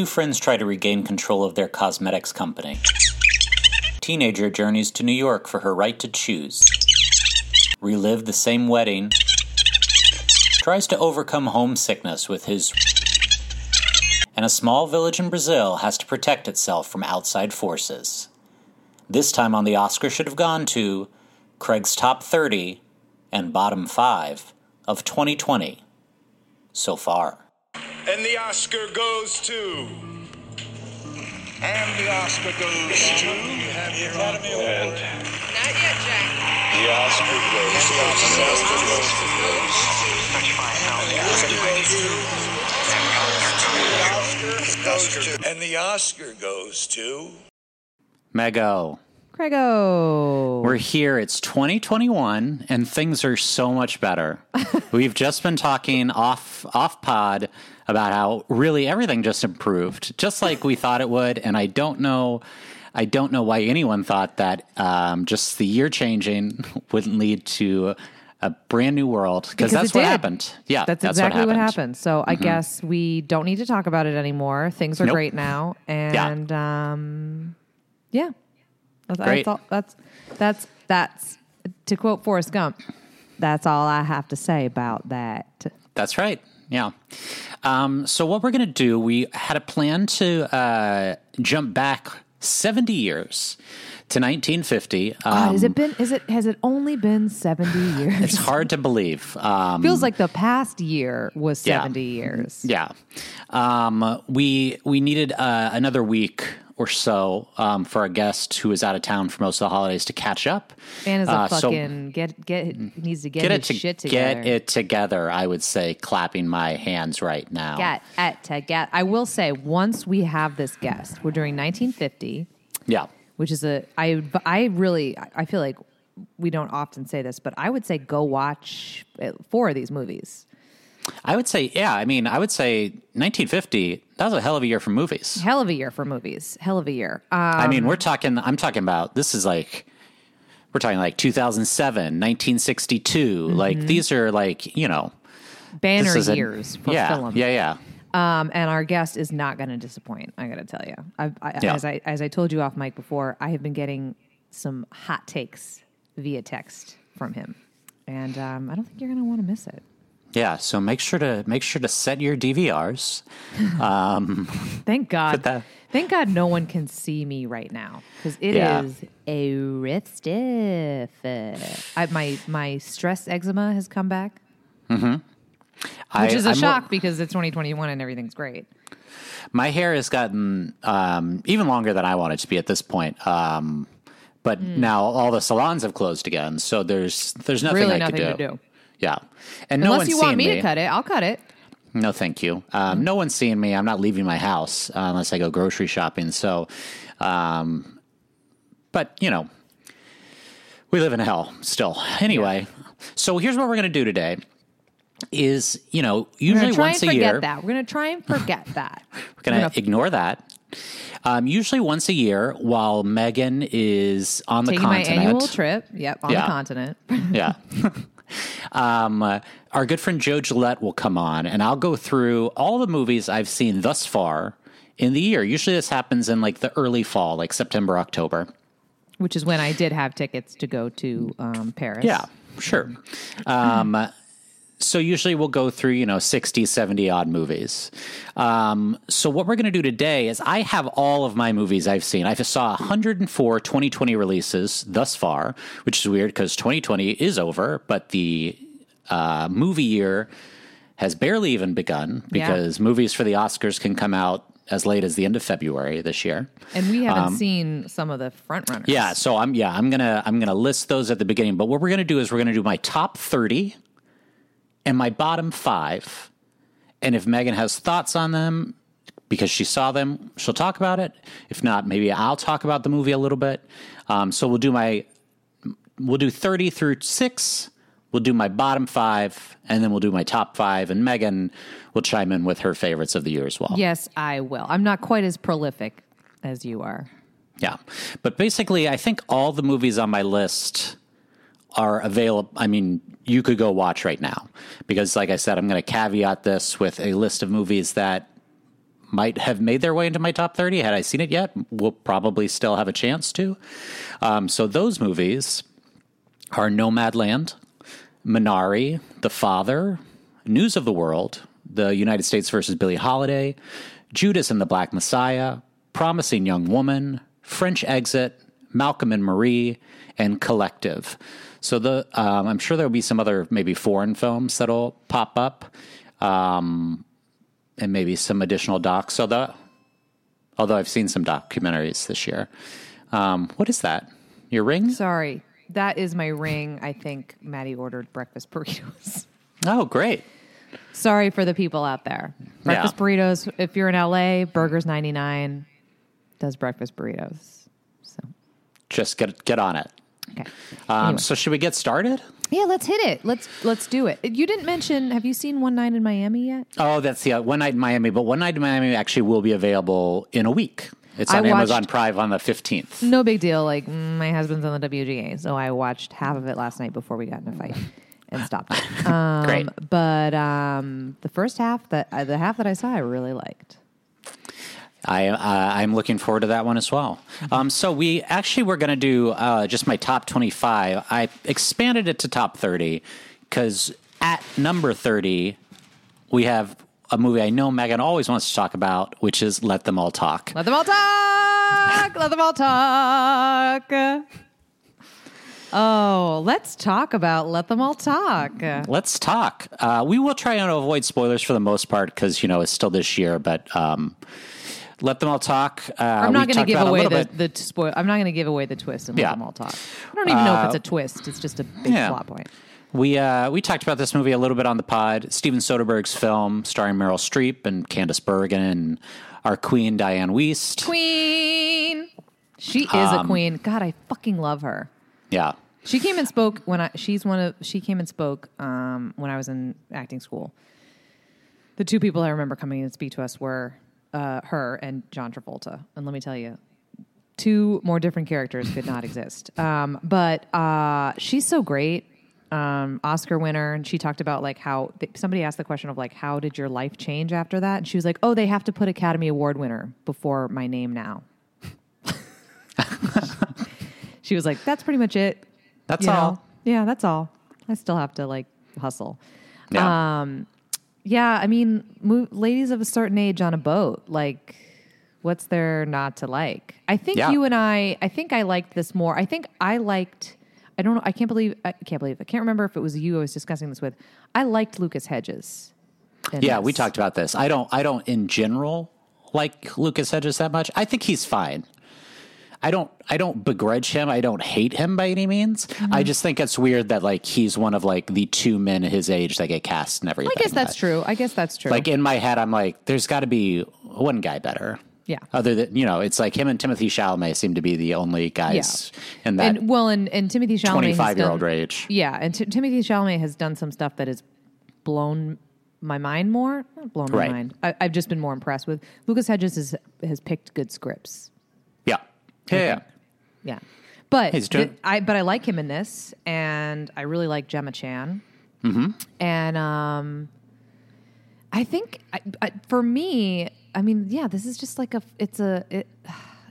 two friends try to regain control of their cosmetics company. Teenager journeys to New York for her right to choose. Relive the same wedding. Tries to overcome homesickness with his. And a small village in Brazil has to protect itself from outside forces. This time on the Oscar should have gone to Craig's top 30 and bottom 5 of 2020 so far. And the Oscar goes to. And the Oscar goes to You have the Academy Award. Not yet, Jack. The Oscar goes to. The Oscar goes to. And the Oscar goes to. Mego. Craigo. We're here. It's 2021, and things are so much better. We've just been talking off off pod about how really everything just improved, just like we thought it would. And I don't know, I don't know why anyone thought that um, just the year changing wouldn't lead to a brand new world because that's what did. happened. Yeah, That's, exactly what happened. happened. So I guess we don't need to talk about it anymore. Things are Nope. great now, and um, yeah, that's, Great. That's, all, that's that's that's to quote Forrest Gump. That's all I have to say about that. That's right. Yeah. Um, so what we're going to do, we had a plan to uh, jump back 70 years to 1950. God, Um, has it been? Is it? Has it only been seventy years? it's hard to believe. Um, Feels like the past year was Yeah. seventy years. yeah. Um, we we needed uh, another week or so um, for a guest who is out of town for most of the holidays to catch up. And is a Uh, so- fucking get get needs to get, Get his it to shit together. get it together. I would say, clapping my hands right now. Get it together. I will say, once we have this guest, we're doing 1950, Yeah. which is a I I really I feel like we don't often say this, but I would say go watch uh, four of these movies. I would say, yeah. I mean, I would say 1950. That was a hell of a year for movies. Hell of a year for movies. Hell of a year. Um, I mean, we're talking. I'm talking about. This is like. We're talking like 2007, 1962. Mm-hmm. Like these are like you know. banner This is a- years for yeah, film. Yeah, yeah. Um, and our guest is not going to disappoint. I got to tell you. I, I, Yeah. As I as I told you off mic before, I have been getting some hot takes via text from him, and um, I don't think you're going to want to miss it. Yeah, so make sure to make sure to set your DVRs. Um, Thank God. that- Thank God no one can see me right now because it is Yeah. a red stiff. I, my my stress eczema has come back, which I, is a I'm- shock because it's 2021 and everything's great. My hair has gotten um, even longer than I want it to be at this point. Um, but Hmm. now all the salons have closed again, so there's there's nothing Really I nothing could to do. Yeah, and no Unless one's you want seeing me, me. to cut it, I'll cut it. No, thank you. Um, No one's seeing me. I'm not leaving my house uh, unless I go grocery shopping. So, um, but you know, we live in hell still. Anyway, so here's what we're going to do today. Is you know We're usually once a year that. We're gonna try and forget that. we're going to ignore that. Um, usually once a year, while Meghann is on the Taking my continent, annual trip. Yep, on Yeah. the continent. Yeah. um, uh, our good friend Joe Gillette will come on, and I'll go through all the movies I've seen thus far in the year. Usually, this happens in like the early fall, like September, October. Which is when I did have tickets to go to um, Paris. Yeah, sure. Um, so usually we'll go through, you know, 60, 70 odd movies. Um, so what we're going to do today is I have all of my movies I've seen. I saw 104 2020 releases thus far, which is weird because 2020 is over, but the uh, movie year has barely even begun Yeah. because movies for the Oscars can come out as late as the end of February this year. And we haven't seen some of the front runners. Um, Yeah, so I'm yeah, I'm gonna I'm gonna list those at the beginning. But what we're gonna do is we're gonna do my top thirty and my bottom five. And if Meghann has thoughts on them because she saw them, she'll talk about it. If not, maybe I'll talk about the movie a little bit. Um, so we'll do my we'll do thirty through six. We'll do my bottom five, and then we'll do my top five. And Meghann will chime in with her favorites of the year as well. Yes, I will. I'm not quite as prolific as you are. Yeah. But basically, I think all the movies on my list are available. I mean, you could go watch right now because, like I said, I'm going to caveat this with a list of movies that might have made their way into my top 30 had I seen it yet. We'll probably still have a chance to. Um, so those movies are Nomadland, Minari, The Father, News of the World, The United States versus Billie Holiday, Judas and the Black Messiah, Promising Young Woman, French Exit, Malcolm and Marie, and Collective. So the um, I'm sure there'll be some other maybe foreign films that'll pop up, um, and maybe some additional docs. So the although I've seen some documentaries this year. Um, what is that? Your ring? Sorry, that is my ring. I think Maddie ordered breakfast burritos. Oh, great. Sorry for the people out there. Breakfast Yeah. burritos. If you're in LA, Burgers 99 does breakfast burritos. So, Just get get on it. Okay. Um, Anyway. So should we get started? Yeah, let's hit it. Let's let's do it. You didn't mention. Have you seen One Night in Miami yet? Oh, that's the uh, One Night in Miami, but One Night in Miami actually will be available in a week. It's I on Amazon watched- Prime on the 15th. No big deal. Like mm, my husband's on the WGA, so I watched half of it last night before we got in a fight and stopped. Um, Great. But um, the first half that uh, the half that I saw, I really liked. I uh, I'm looking forward to that one as well. Um, so we actually were going to do uh, just my top 25. I expanded it to top 30 because at number 30 we have a movie I know Meghann always wants to talk about, which is Let Them All Talk. Let them all talk. Let them all talk. Oh, let's talk about Let Them All Talk. Let's talk. Uh, we will try and avoid spoilers for the most part because you know it's still this year, but. Um, let them all talk. Uh, I'm not going to give away the, the spoil. I'm not going to give away the twist and let Yeah. them all talk. I don't even know if it's a twist. It's just a big yeah. plot point. We uh, we talked about this movie a little bit on the pod. Steven Soderbergh's film starring Meryl Streep and Candice Bergen and our queen Dianne Wiest. Queen. She is Um, a queen. God, I fucking love her. Yeah, She came and spoke when I. She's one of. She came and spoke um, when I was in acting school. The two people I remember coming and speak to us were uh, her and John Travolta. And let me tell you, two more different characters could not exist. Um, but uh, she's so great. Um, Oscar winner, and she talked about like how somebody asked the question of like how did your life change after that, and she was like, "Oh, they have to put Academy Award winner before my name now." she was like, "That's pretty much it." that's you know? all. Yeah, that's all. I still have to like hustle. Yeah. Um, yeah, I mean, mo- ladies of a certain age on a boat, like, what's there not to like? I think Yeah. you and I, I think I liked this more. I think I liked. I don't know. I can't believe. I can't believe. I can't remember if it was you I was discussing this with. I liked Lucas Hedges. yeah, this. we talked about this. I don't. I don't in general like Lucas Hedges that much. I think he's fine. I don't. I don't begrudge him. I don't hate him by any means. Mm-hmm. I just think it's weird that like he's one of like the two men his age that get cast and everything. I guess that's true. I guess that's true. Like in my head, I'm like, there's got to be one guy better. Yeah. Other than you know, it's like him and Timothée Chalamet seem to be the only guys in that and well, and, and Timothée Chalamet, has 25 year old done- Yeah, and T- Timothée Chalamet has done some stuff that has blown my mind more. Not blown my Right. mind. I, I've just been more impressed with. Lucas Hedges has has picked good scripts. Yeah. Yeah. but He's th- I but I like him in this, and I really like Gemma Chan. Mm-hmm. And um, I think I, I, for me, I mean, yeah, this is just like a. It's a. It,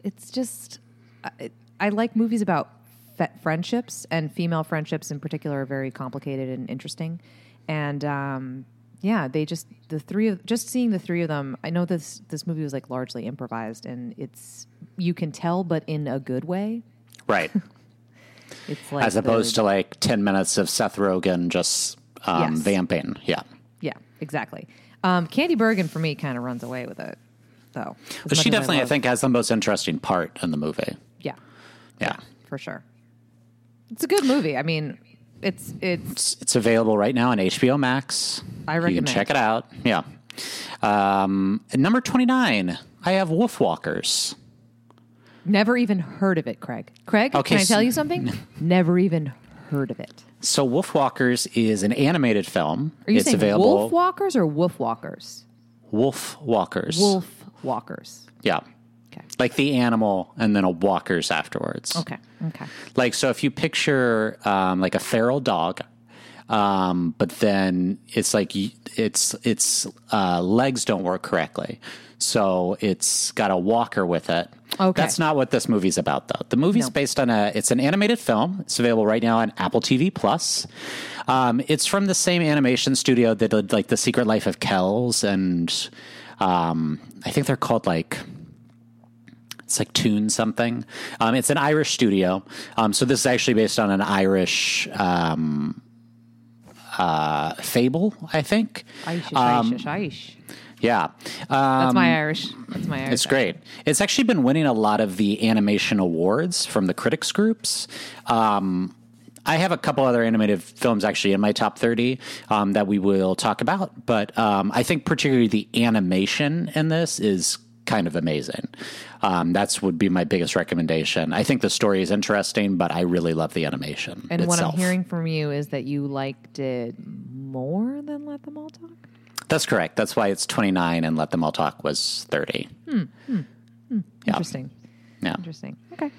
it's just. I, I like movies about fe- friendships and female friendships in particular are very complicated and interesting, and um, yeah, they just the three of just seeing the three of them. I know this this movie was like largely improvised, and it's you can tell, but in a good way. Right. It's like As opposed to like 10 minutes of Seth Rogen just um, Yes. vamping. Yeah. yeah, exactly. Um, Candy Bergen for me kind of runs away with it, though. But she definitely, I, love- think, has the most interesting part in the movie. yeah, Yeah. for sure. It's a good movie. I mean, it's it's It's, it's available right now on HBO Max. I recommend. You can check it out. Yeah. Um, number 29, I have Wolf Walkers. Never even heard of it, Craig. Craig, Okay, can I tell you something? never even heard of it. So, Wolf Walkers is an animated film. Are you it's saying available. wolf walkers or wolf walkers? Wolf Walkers. Wolf walkers. Yeah. Okay. Like the animal and then a walkers afterwards. Okay. Okay. Like, so if you picture um, like a feral dog, um, but then it's like it's its uh, legs don't work correctly, so it's got a walker with it. Okay. That's not what this movie's about, though. The movie's No. based on a. It's an animated film. It's available right now on Apple TV Plus. Um, it's from the same animation studio that did like The Secret Life of Kells, and um, I think they're called like it's like Tune something. Um, it's an Irish studio. Um, so this is actually based on an Irish um, uh, fable, I think. Aish, Um, aish, aish, Yeah. That's my Irish. That's my Irish. It's great. It's actually been winning a lot of the animation awards from the critics groups. Um, I have a couple other animated films actually in my top 30 um, that we will talk about, but um, I think particularly the animation in this is kind of amazing. Um, that's would be my biggest recommendation. I think the story is interesting, but I really love the animation. And what I'm hearing from you is that you liked it more than Let Them All Talk. That's correct. That's why it's 29 and Let Them All Talk was 30. Yeah. Interesting. Yeah. Interesting. Okay.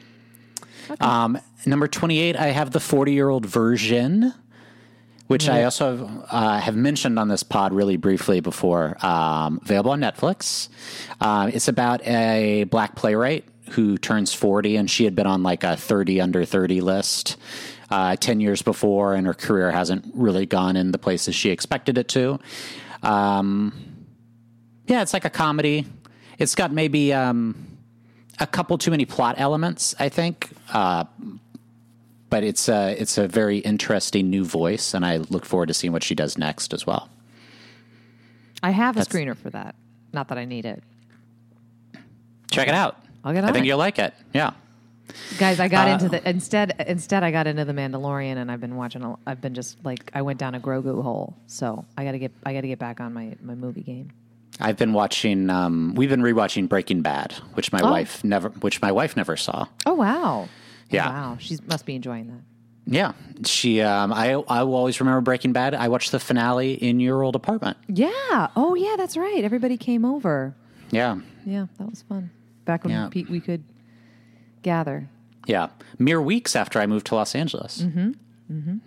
Um, number 28, I have the 40 year old version, which I also uh, have mentioned on this pod really briefly before. Um, available on Netflix. Um, it's about a black playwright who turns 40, and she had been on like a 30 under 30 list. Uh, 10 years before, and her career hasn't really gone in the places she expected it to. Um, yeah, it's like a comedy. It's got maybe um, a couple too many plot elements, I think. Uh, but it's a it's a very interesting new voice, and I look forward to seeing what she does next as well. I have a screener for that. Not that I need it. Check it out. I'll get it. I think it. you'll like it. Yeah. Guys, I got Uh, into the instead. Instead, I got into the Mandalorian, and I've been watching. A, I've been just like I went down a Grogu hole. So I got to get. I got to get back on my my movie game. I've been watching. Um, we've been rewatching Breaking Bad, which my Oh. wife never, which my wife never saw. Oh wow! Yeah. Wow. She must be enjoying that. Yeah, she. Um, I I will always remember Breaking Bad. I watched the finale in your old apartment. Yeah. Oh yeah, that's right. Everybody came over. Yeah, Yeah, that was fun. Back when Yeah. Pete, we could gather. yeah. Mere weeks after I moved to Los Angeles. Mm-hmm.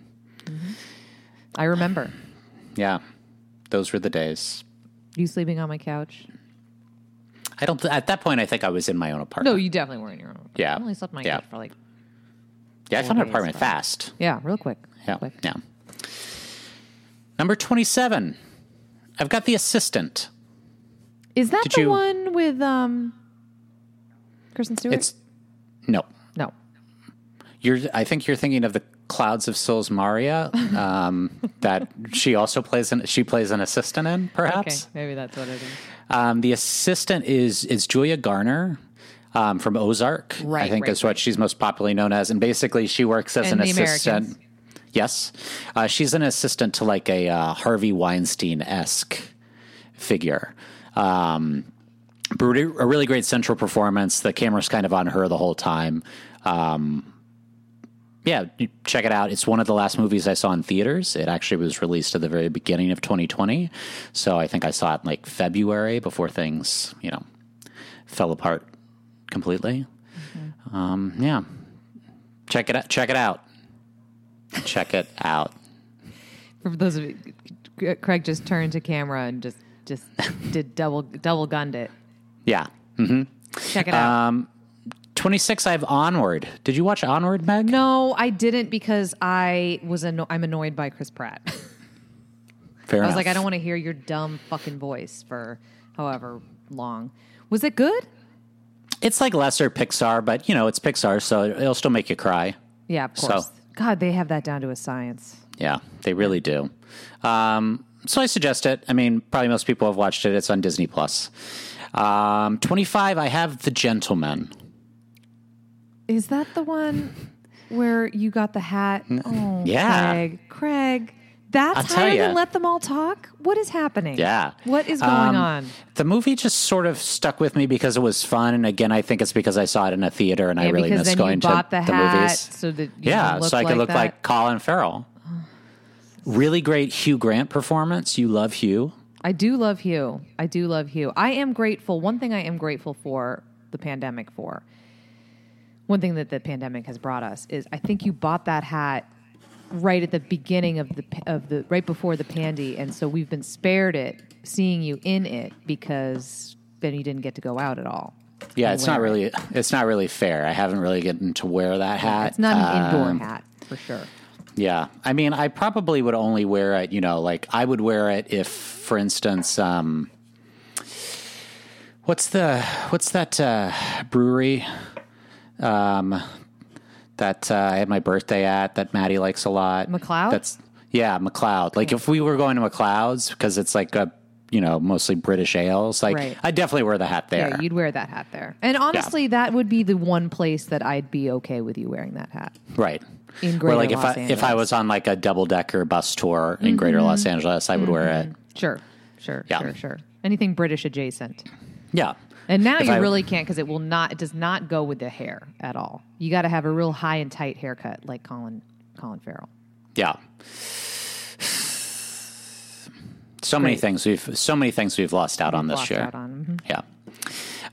I remember Yeah, those were the days. you sleeping on my couch. I don't. At that point, I think I was in my own apartment. No, you definitely were in your own. Apartment. Yeah. I only slept on my Yeah. couch for like yeah, I found an apartment fast. yeah, real quick. Yeah, quick. yeah. Number twenty-seven. I've got the assistant. Is that Did the you- one with um Kristen Stewart? It's no. no. You're. I think you're thinking of the Clouds of Sils Maria. Um, that she also plays. An, she plays an assistant in, Okay, perhaps. maybe that's what it is. Um, the assistant is is Julia Garner. Um, from Ozark, I Right, think right, is what she's most popularly known as, and basically she works as And an assistant. Americans. Yes, uh, she's an assistant to like a uh, Harvey Weinstein esque figure. Um, but a really great central performance. The camera's kind of on her the whole time. Um, yeah, check it out. It's one of the last movies I saw in theaters. It actually was released at the very beginning of 2020. So I think I saw it in like February before things, you know, fell apart completely. Um, yeah. Check it out. Check it out. Check it out. For those of you, Craig just turned to camera and just just did double double gunned it. Yeah. Check it out. Um, 26, I have Onward. Did you watch Onward, Meg? no, I didn't because I was anno- I'm annoyed by Chris Pratt. Fair enough. I was enough. like, I don't want to hear your dumb fucking voice for however long. Was it good? It's like lesser Pixar, but you know, it's Pixar, so it'll still make you cry. Yeah, of So- God, they have that down to a science. Yeah, they really do. Um, so I suggest it. I mean, probably most people have watched it. It's on Disney Plus. Um, 25, I have The Gentlemen. Is that the one where you got the hat? Oh, Yeah. Craig. Craig, that's how I'll higher than let them all talk. What is happening? Yeah. What is going Um, on? The movie just sort of stuck with me because it was fun. And again, I think it's because I saw it in a theater and I really miss going you to the the movies. so that you yeah, so I could like look that. like Colin Farrell. Really great Hugh Grant performance. You love Hugh. I do love Hugh. I do love Hugh. I am grateful. One thing I am grateful for the pandemic for. One thing that the pandemic has brought us is I think you bought that hat right at the beginning of the of the right before the pandy, and so we've been spared it seeing you in it because then you didn't get to go out at all. Yeah, it's not really it's not really fair. I haven't really gotten to wear that hat. It's not an Um, indoor hat for sure. Yeah. I mean, I probably would only wear it, you know, like I would wear it if for instance um what's the what's that uh brewery um that uh, I had my birthday at that Maddie likes a lot. McLeod? That's yeah, McLeod. Like if we were going to McLeod's because it's like a you know, mostly British ales, like Right. I'd definitely wear the hat there. Yeah, you'd wear that hat there. And honestly, that would be the one place that I'd be okay with you wearing that hat. Right. In or like if Los I if I Mm-hmm. was on like a double decker bus tour in Greater Los Angeles, I would wear it. Sure, sure, Yeah. sure, sure. Anything British adjacent. Yeah. And now If you I- really can't because it will not. It does not go with the hair at all. You got to have a real high and tight haircut, like Colin Colin Farrell. Yeah. So many things we've so many things we've lost out on this Lost year. out on. mhm. Yeah.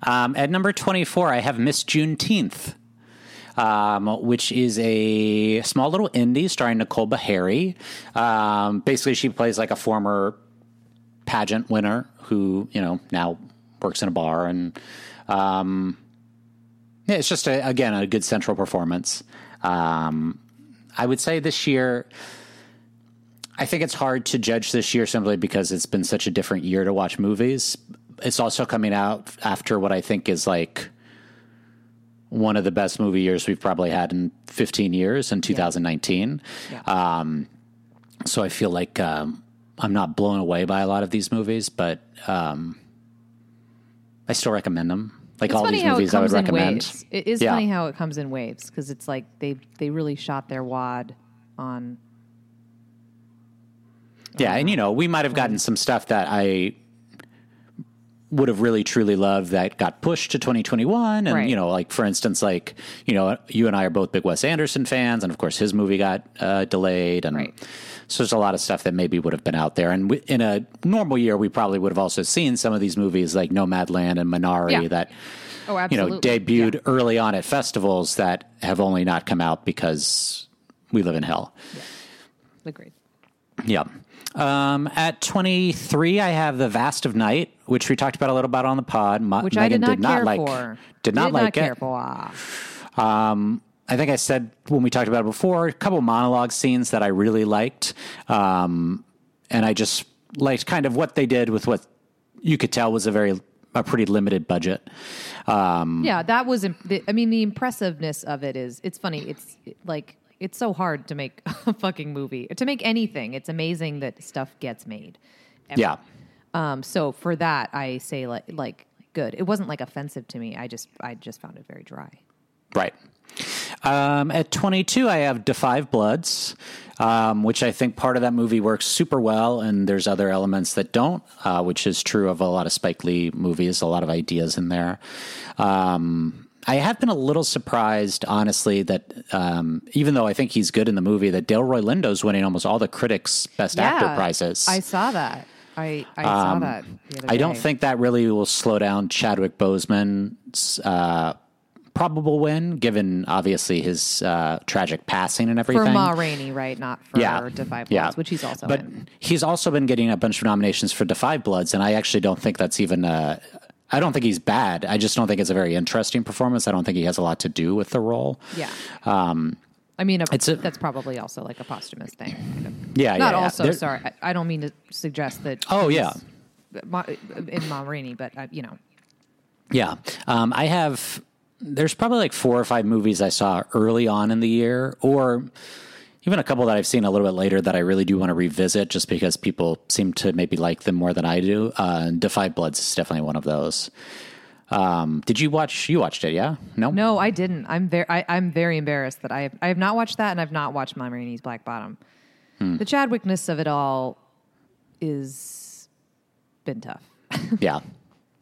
Um, at number 24, I have Miss Juneteenth, um, which is a small little indie starring Nicole Beharie. Um, basically, she plays like a former pageant winner who, you know, now works in a bar. And um, yeah, it's just, a, again, a good central performance. Um, I would say this year, I think it's hard to judge this year simply because it's been such a different year to watch movies. It's also coming out after what I think is like one of the best movie years we've probably had in 15 years in 2019. Um, so I feel like um, I'm not blown away by a lot of these movies, but um, I still recommend them. Like It's all these movies, I would recommend. waves. It is Yeah. funny how it comes in waves because it's like they they really shot their wad on. Yeah, and you know, we might have gotten some stuff that I would have really truly loved that got pushed to 2021 and Right. you know like for instance like you know you and I are both big Wes Anderson fans and of course his movie got uh, delayed and Right. so there's a lot of stuff that maybe would have been out there and we, in a normal year we probably would have also seen some of these movies like Nomadland and Minari Yeah. that Oh, you know debuted Yeah. early on at festivals that have only not come out because we live in hell. Agreed. Yeah. Um, at 23, I have The Vast of Night, which we talked about a little bit on the pod. Ma- Which I Meghann did not care like, for. Did not like care it. for. Ah. I think I said when we talked about it before, a couple monologue scenes that I really liked. Um, and I just liked kind of what they did with what you could tell was a very, a pretty limited budget. Um, Yeah, that was. imp- I mean, the impressiveness of it is. It's funny. It's like it's so hard to make a fucking movie. To make anything, it's amazing that stuff gets made. yeah. Um. So for that, I say like like good. It wasn't like offensive to me. I just I just found it very dry. Right. Um, at 22, I have Five Bloods, um, which I think part of that movie works super well, and there's other elements that don't, uh, which is true of a lot of Spike Lee movies, a lot of ideas in there. Um, I have been a little surprised, honestly, that um, even though I think he's good in the movie, that Delroy Lindo's winning almost all the critics' Best Actor prizes. I saw that. I I saw that. Um, I don't think that really will slow down Chadwick Boseman's uh, probable win, given obviously his uh, tragic passing and everything. for. Ma Rainey, right? Not for yeah, Da 5 Bloods, yeah. which he's also But in. he's also been getting a bunch of nominations for Da 5 Bloods, and I actually don't think that's even. Uh, I don't think he's bad. I just don't think it's a very interesting performance. I don't think he has a lot to do with the role. Yeah. Um. I mean, a, it's a- that's probably also like a posthumous thing. kind of. Yeah, Not yeah, yeah. also. There- sorry, I, I don't mean to suggest that. Oh, yeah. In Ma Rainey, but uh, you know, Yeah. Um, I have, there's probably like four or five movies I saw early on in the year, or even a couple that I've seen a little bit later that I really do want to revisit just because people seem to maybe like them more than I do. Uh, Da 5 Bloods is definitely one of those. Um, did you watch, you watched it, yeah? No? no, I didn't. I'm very, I, I'm very embarrassed that I have, I have not watched that, and I've not watched Ma Rainey's Black Bottom. Hmm. The Chadwickness of it all is been tough. Yeah.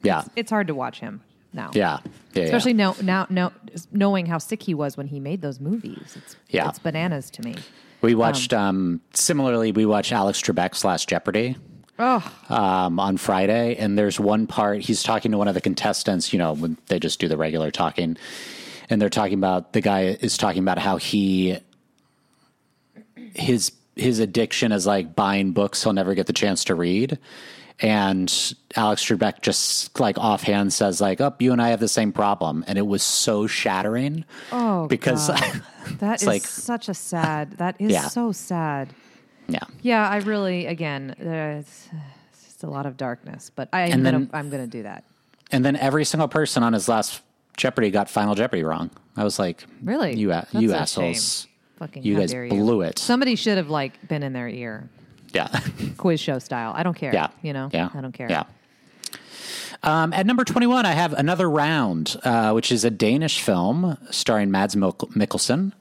Yeah. it's hard to watch him now. Yeah. Yeah. Especially now, now, now, knowing how sick he was when he made those movies. It's, Yeah. it's bananas to me. We watched, um, similarly, we watched Alex Trebek's Last Jeopardy. Oh, um, on Friday, and there's one part he's talking to one of the contestants. You know, when they just do the regular talking, and they're talking about the guy is talking about how he his his addiction is like buying books he'll never get the chance to read. And Alex Trebek just like offhand says like, "Up, you and I have the same problem," and it was so shattering. Oh, because that like- such a sad. That is Yeah. so sad. yeah, Yeah, I really again, there's it's just a lot of darkness, but I, am And gonna then- I'm gonna do that. and then every single person on his last Jeopardy got Final Jeopardy wrong. I was like, Really? you That's you assholes, Fucking you guys dare you. blew it." Somebody should have like been in their ear, yeah, quiz show style. I don't care. yeah, you know. yeah, I don't care. Yeah. Um, at number 21, I have Another Round, uh, which is a Danish film starring Mads Mik- Mikkelsen,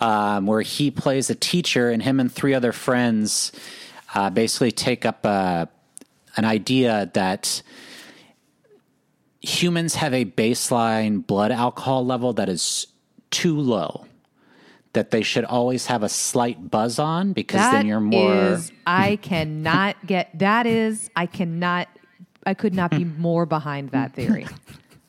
um, where he plays a teacher, and him and three other friends uh, basically take up uh, an idea that humans have a baseline blood alcohol level that is too low. That they should always have a slight buzz on because That then you're more. is- I cannot get that is I cannot I could not be more behind that theory.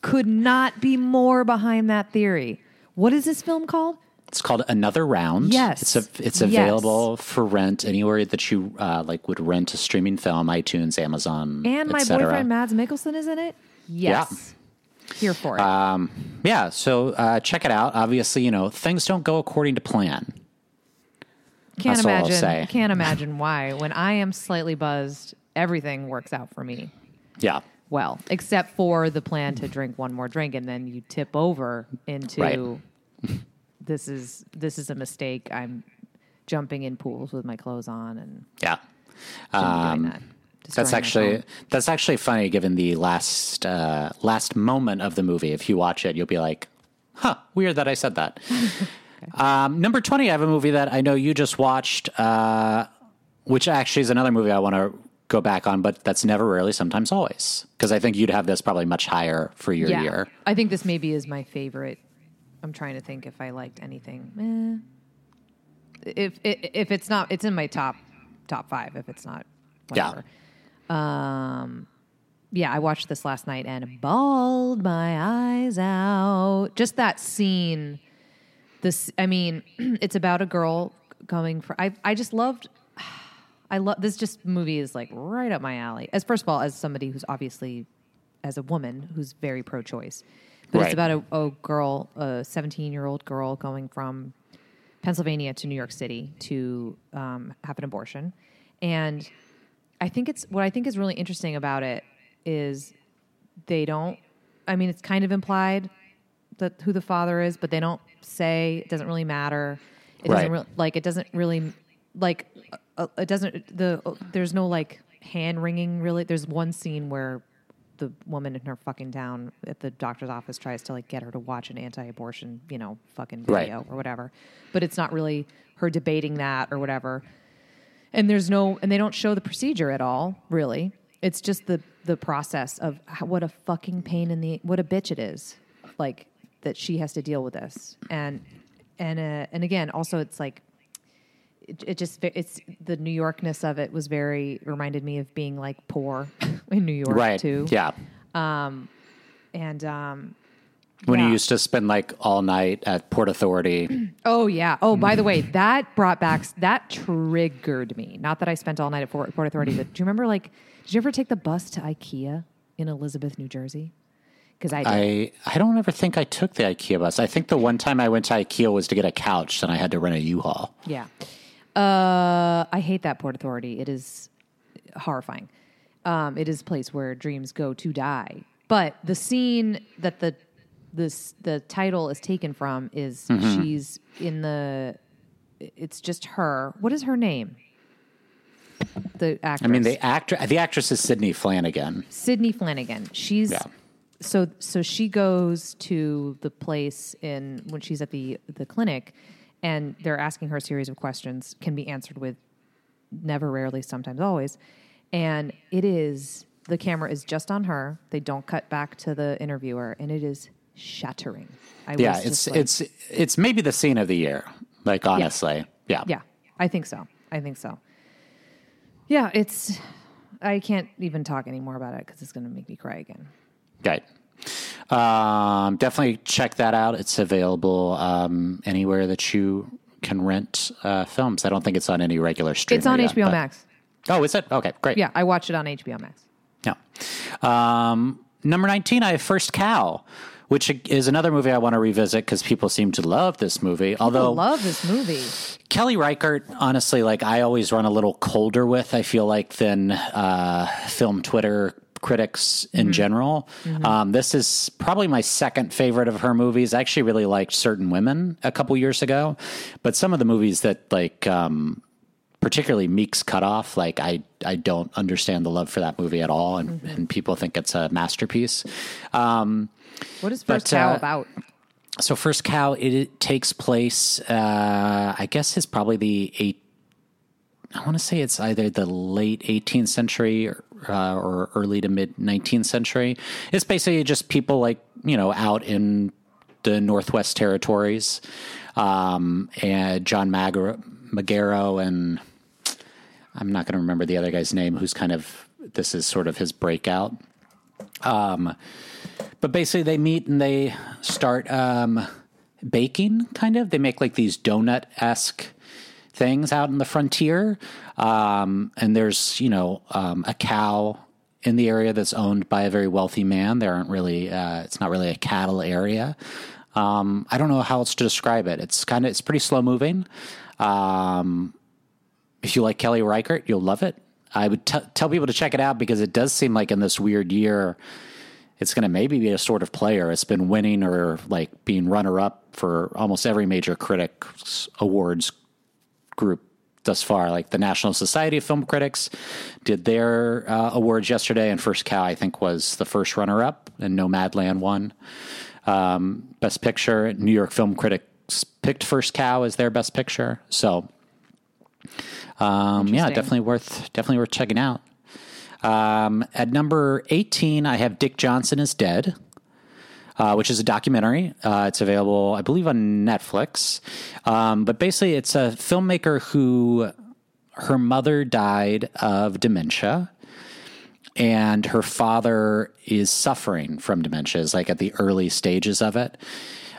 could not be more behind that theory. What is this film called? It's called Another Round. Yes. it's a, it's Yes. available for rent anywhere that you uh, like would rent a streaming film, iTunes, Amazon, And my boyfriend Mads Mikkelsen is in it? Yes. Here for it. Um, Yeah, so uh, check it out. Obviously, you know things don't go according to plan. can't that's imagine can't imagine why. When I am slightly buzzed, everything works out for me. Yeah, Well, except for the plan to drink one more drink and then you tip over into Right. this is this is a mistake. I'm jumping in pools with my clothes on and yeah. shouldn't be doing that. Um, That's actually that's actually funny. Given the last uh, last moment of the movie, if you watch it, you'll be like, "Huh, weird that I said that." um, number twenty, I have a movie that I know you just watched, uh, which actually is another movie I want to go back on, but that's never rarely, sometimes always, because I think you'd have this probably much higher for your yeah. year. I think this maybe is my favorite. I'm trying to think if I liked anything. Eh. If if if it's not, it's in my top top five. If it's not, Yeah. Um, yeah, I watched this last night and bawled my eyes out. Just that scene. This, I mean, it's about a girl coming for. I I just loved. I love this. Just movie is like right up my alley. As first of all, as somebody who's obviously, as a woman who's very pro-choice, but Right. it's about a, a girl, a seventeen-year-old girl going from Pennsylvania to New York City to um, have an abortion, and I think it's what I think is really interesting about it is they don't. I mean, it's kind of implied that who the father is, but they don't say. It doesn't really matter. It doesn't Right. really like. It doesn't really like. Uh, it doesn't. The uh, there's no like hand wringing. Really, there's one scene where the woman in her fucking town at the doctor's office tries to like get her to watch an anti-abortion, you know, fucking Right. video or whatever. But it's not really her debating that or whatever and there's no and they don't show the procedure at all really it's just the the process of how, what a fucking pain in the what a bitch it is like that she has to deal with this and and uh, and again also it's like it, it just it's the new yorkness of it was very reminded me of being like poor in new york Right. too Yeah. Um, and um When you used to spend like all night at Port Authority. Oh yeah. Oh, by the way, that brought back that triggered me. Not that I spent all night at Fort, Port Authority, but do you remember like? Did you ever take the bus to IKEA in Elizabeth, New Jersey? Because I did. I I don't ever think I took the IKEA bus. I think the one time I went to IKEA was to get a couch, and I had to rent a U-Haul. yeah. Uh, I hate that Port Authority. It is horrifying. Um, it is a place where dreams go to die. But the scene that the this the title is taken from is Mm-hmm. she's in the. It's just her. What is her name? The actress. I mean, the actor, the actress is Sidney Flanigan. Sidney Flanigan. She's Yeah. so so she goes to the place in when she's at the the clinic and they're asking her a series of questions can be answered with never rarely sometimes always and it is the camera is just on her they don't cut back to the interviewer and it is shattering I Yeah, was it's like- it's it's maybe the scene of the year. Like honestly, yeah, yeah I think so I think so yeah it's I can't even talk anymore about it because it's going to make me cry again Right. Um, definitely check that out. It's available um, anywhere that you can rent uh, films. I don't think it's on any regular stream. It's on yet, HBO but- Max. Oh, is it? Okay, great. Yeah, I watched it on HBO Max. Yeah. Um, number 19, I have First Cow, which is another movie I want to revisit because people seem to love this movie. I Although love this movie. Kelly Reichardt, honestly, like I always run a little colder with, I feel like, than uh, film Twitter critics in general. Um, this is probably my second favorite of her movies. I actually really liked Certain Women a couple years ago, but some of the movies that like, um, particularly Meek's Cutoff, like I, I don't understand the love for that movie at all, and, and people think it's a masterpiece. Um, What is First But, Cow uh, about? so First Cow, it, it takes place, uh, I guess it's probably the eight. I want to say it's either the late 18th century or, uh, or early to mid 19th century. It's basically just people like you know out in the Northwest Territories, um, and John Magaro, Magaro and I'm not going to remember the other guy's name, who's kind of this is sort of his breakout. Um, but basically, they meet and they start um, baking. Kind of, they make like these donut esque things out in the frontier. Um, and there's you know um, a cow in the area that's owned by a very wealthy man. There aren't really uh, it's not really a cattle area. Um, I don't know how else to describe it. It's kind of it's pretty slow moving. Um, if you like Kelly Reichardt, you'll love it. I would t- tell people to check it out because it does seem like in this weird year, it's going to maybe be a sort of player. It's been winning or like being runner up for almost every major critics awards group thus far. Like the National Society of Film Critics did their uh, awards yesterday, and First Cow I think was the first runner up, and Nomadland won um, Best Picture. New York Film Critics picked First Cow as their Best Picture. So um, yeah, definitely worth definitely worth checking out. Um, at number eighteen, I have Dick Johnson is dead, uh, which is a documentary. Uh, it's available, I believe, on Netflix. Um, but basically, it's a filmmaker who her mother died of dementia, and her father is suffering from dementia, is like at the early stages of it.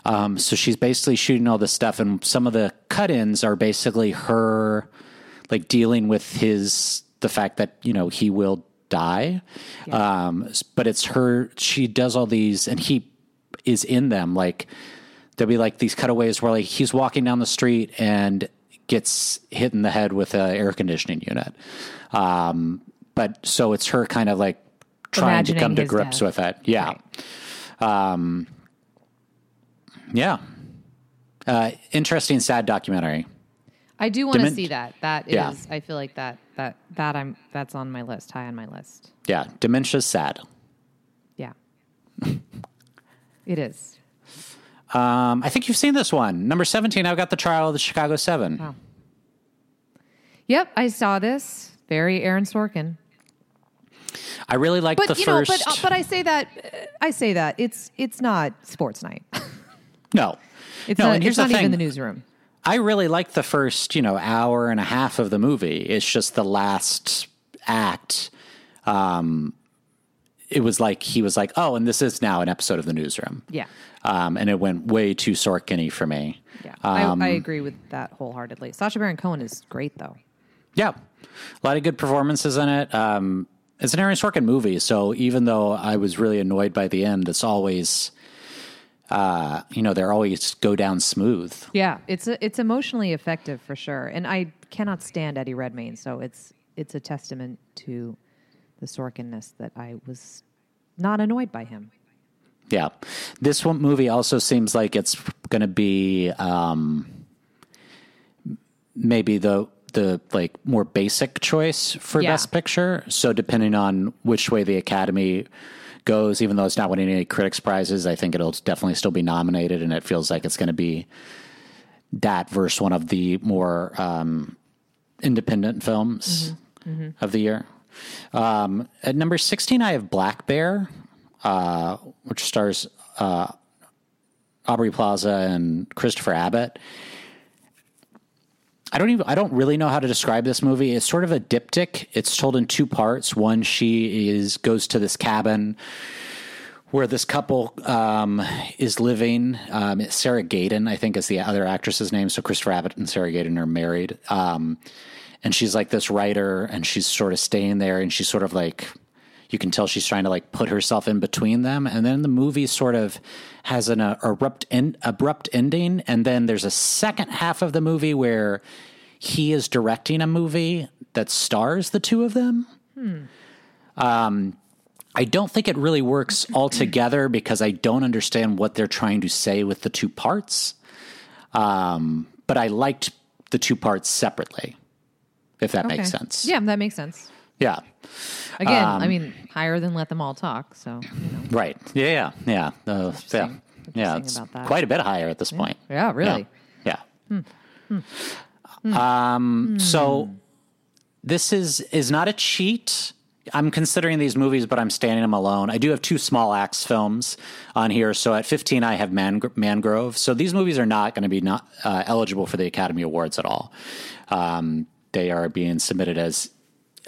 Um, so she's basically shooting all this stuff, and some of the cut-ins are basically her like dealing with his the fact that you know he will die. Um, but it's her. She does all these, and he is in them. Like there'll be like these cutaways where like he's walking down the street and gets hit in the head with an air conditioning unit. Um, but so it's her kind of like trying to come to grips death. with it. Yeah. Um, yeah. Uh, interesting, sad documentary. I do want to Dement- see that. That is, Yeah. I feel like that that that I'm that's on my list, high on my list. Yeah. Dementia's sad. Yeah, it is. Um, I think you've seen this one. Number 17, I've got the trial of the Chicago Seven. Wow. Yep, I saw this. Very Aaron Sorkin. I really liked But the you first. know, but uh, but I say that uh, I say that it's it's not sports night. no. It's No, not, and here's it's not the even thing. the newsroom. I really like the first, you know, hour and a half of the movie. It's just the last act. Um, it was like he was like, "Oh, and this is now an episode of the newsroom." Yeah, Um, and it went way too Sorkin-y for me. yeah. Um, I, I agree with that wholeheartedly. Sacha Baron Cohen is great though. Yeah, a lot of good performances in it. Um, it's an Aaron Sorkin movie, so even though I was really annoyed by the end, it's always, uh, you know, they're always go down smooth. Yeah, it's a, it's emotionally effective for sure. And I cannot stand Eddie Redmayne, so it's it's a testament to the Sorkinness that I was not annoyed by him. Yeah, this one movie also seems like it's going to be um, maybe the the like more basic choice for Yeah. Best Picture. So depending on which way the Academy goes, even though it's not winning any critics prizes, I think it'll definitely still be nominated, and it feels like it's going to be that versus one of the more um, independent films of the year. Um, at number sixteen, I have Black Bear, uh, which stars uh, Aubrey Plaza and Christopher Abbott. I don't even I don't really know how to describe this movie. It's sort of a diptych. It's told in two parts. One, she is goes to this cabin where this couple um, is living. Um, Sarah Gadon, I think, is the other actress's name. So Christopher Abbott and Sarah Gadon are married. Um, and she's like this writer, and she's sort of staying there, and she's sort of like you can tell she's trying to like put herself in between them. And then the movie sort of has an uh, abrupt en- abrupt ending, and then there's a second half of the movie where he is directing a movie that stars the two of them. Um, I don't think it really works altogether because I don't understand what they're trying to say with the two parts. Um, but I liked the two parts separately, if that makes sense. Yeah, that makes sense. Yeah. Again, Um, I mean, higher than let them all talk. So, you know. Right. Yeah. Yeah. Yeah. Uh, yeah. Yeah. It's quite a bit higher at this point. Yeah, really. Yeah. Um, so this is is not a cheat. I'm considering these movies, but I'm standing them alone. I do have two small axe films on here. So at 15, I have Man- Mangrove. So these movies are not going to be not uh, eligible for the Academy Awards at all. Um, they are being submitted as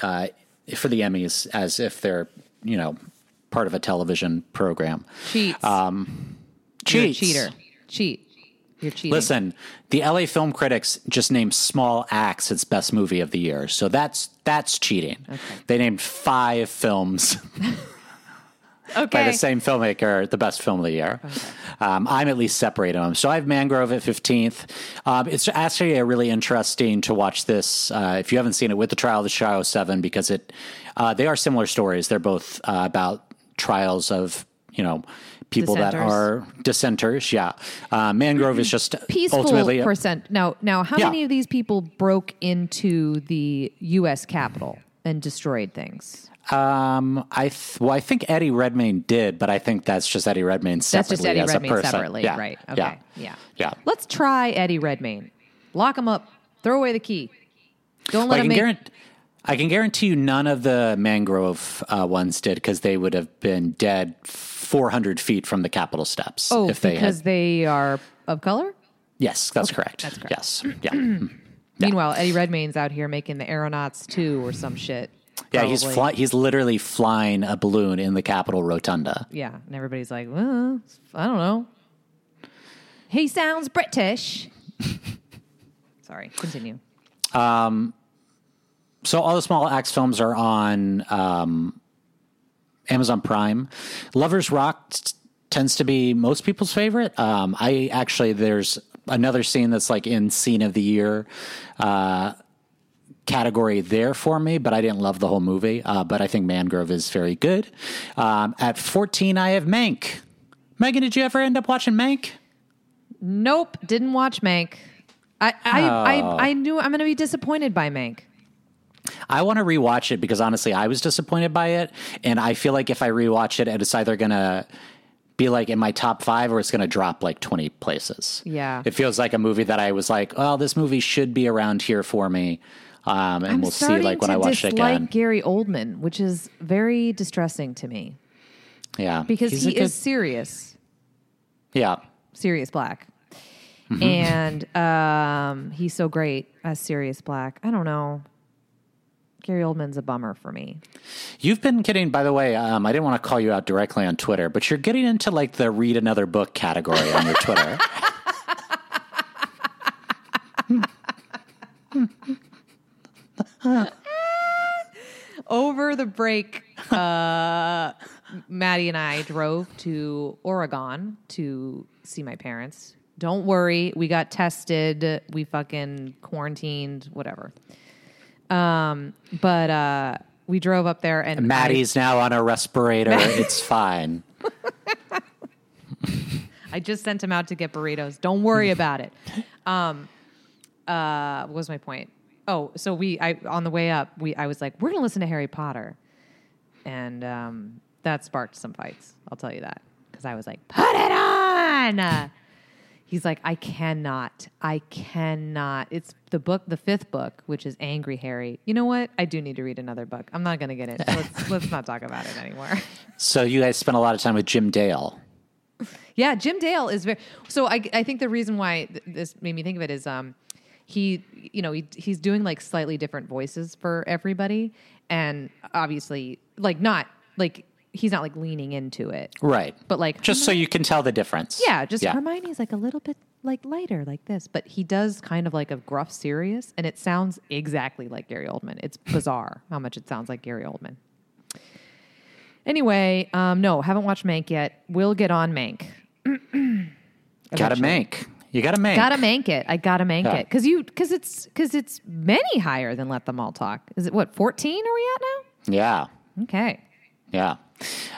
uh, for the Emmys as if they're you know part of a television program. Cheats. Um, You're a Cheats. cheater. Cheat. You're cheating. Listen, the LA Film Critics just named Small Axe its best movie of the year, so that's that's cheating. They named five films okay. by the same filmmaker the best film of the year. Um, I'm at least separating them. So I have Mangrove at 15th. Um, it's actually a really interesting to watch this uh, if you haven't seen it with the Trial of the Chicago Seven because it uh, they are similar stories. They're both uh, about trials of you know people that are dissenters. Yeah, uh, Mangrove is just Peaceful ultimately percent. Now, now, how Yeah. many of these people broke into the U.S. Capitol and destroyed things? Um, I th- well, I think Eddie Redmayne did, but I think that's just Eddie Redmayne That's separately just Eddie as a Redmayne person. separately, Yeah. right? Yeah. Okay, yeah. Yeah. Let's try Eddie Redmayne. Lock him up. Throw away the key. Don't Well, let I him can make. guarantee. I can guarantee you none of the mangrove uh, ones did because they would have been dead 400 feet from the Capitol steps. oh, if they because had. they are of color. Yes, that's correct. that's correct. Yes, yeah, Mhm. Meanwhile, Eddie Redmayne's out here making the aeronauts two or some shit. Yeah. He's probably. fly- He's literally flying a balloon in the Capitol rotunda. Yeah, and everybody's like, well, I don't know. He sounds British. Sorry, continue. So all the small axe films are on um, Amazon Prime. Lovers Rock t- tends to be most people's favorite. Um, I actually there's another scene that's like in scene of the year uh, category there for me, but I didn't love the whole movie. Uh, but I think Mangrove is very good. Um, at 14, I have Mank. Meghann, did you ever end up watching Mank? Nope, didn't watch Mank. I I, Oh. I, I knew I'm going to be disappointed by Mank. I want to rewatch it because honestly, I was disappointed by it, and I feel like if I rewatch it, it's either gonna be like in my top five or it's gonna drop like twenty places. Yeah. it feels like a movie that I was like, "Oh, this movie should be around here for me," um, and I'm we'll see like when to I watch it again. Gary Oldman, which is very distressing to me Yeah, because He's he good- is serious, Yeah, Sirius Black, Mm-hmm. and um, he's so great as Sirius Black. I don't know. Gary Oldman's a bummer for me. you've been getting. By the way, um, I didn't want to call you out directly on Twitter, but you're getting into like the read another book category on your Twitter. Over the break, uh, Maddie and I drove to Oregon to see my parents. Don't worry, we got tested. We fucking quarantined, whatever. Um, but uh, we drove up there and I- Maddie's now on a respirator. it's fine. I just sent him out to get burritos. Don't worry about it. Um, uh, what was my point? Oh, so we, I on the way up, we, I was like, we're gonna listen to Harry Potter, and um, that sparked some fights. I'll tell you that because I was like, put it on. He's like, I cannot, I cannot. It's the book, the fifth book, which is Angry Harry. You know what? I do need to read another book. I'm not gonna get it. Let's let's not talk about it anymore. So you guys spent a lot of time with Jim Dale. Yeah, Jim Dale is very. So I, I think the reason why th- this made me think of it is, um, he, you know, he, he's doing like slightly different voices for everybody, and obviously, like not like he's not like leaning into it. Right. But like just so you can tell the difference. Yeah, just yeah. Hermione's like a little bit like lighter like this, but he does kind of like a gruff Sirius and it sounds exactly like Gary Oldman. It's bizarre how much it sounds like Gary Oldman. Anyway, um, no, haven't watched Mank yet. We'll get on Mank. Gotta Eventually. You gotta make. Gotta mank it. I gotta mank Yeah. it because you because it's because it's many higher than Let Them All Talk. Is it what fourteen? Are we at now? Yeah. Okay. Yeah.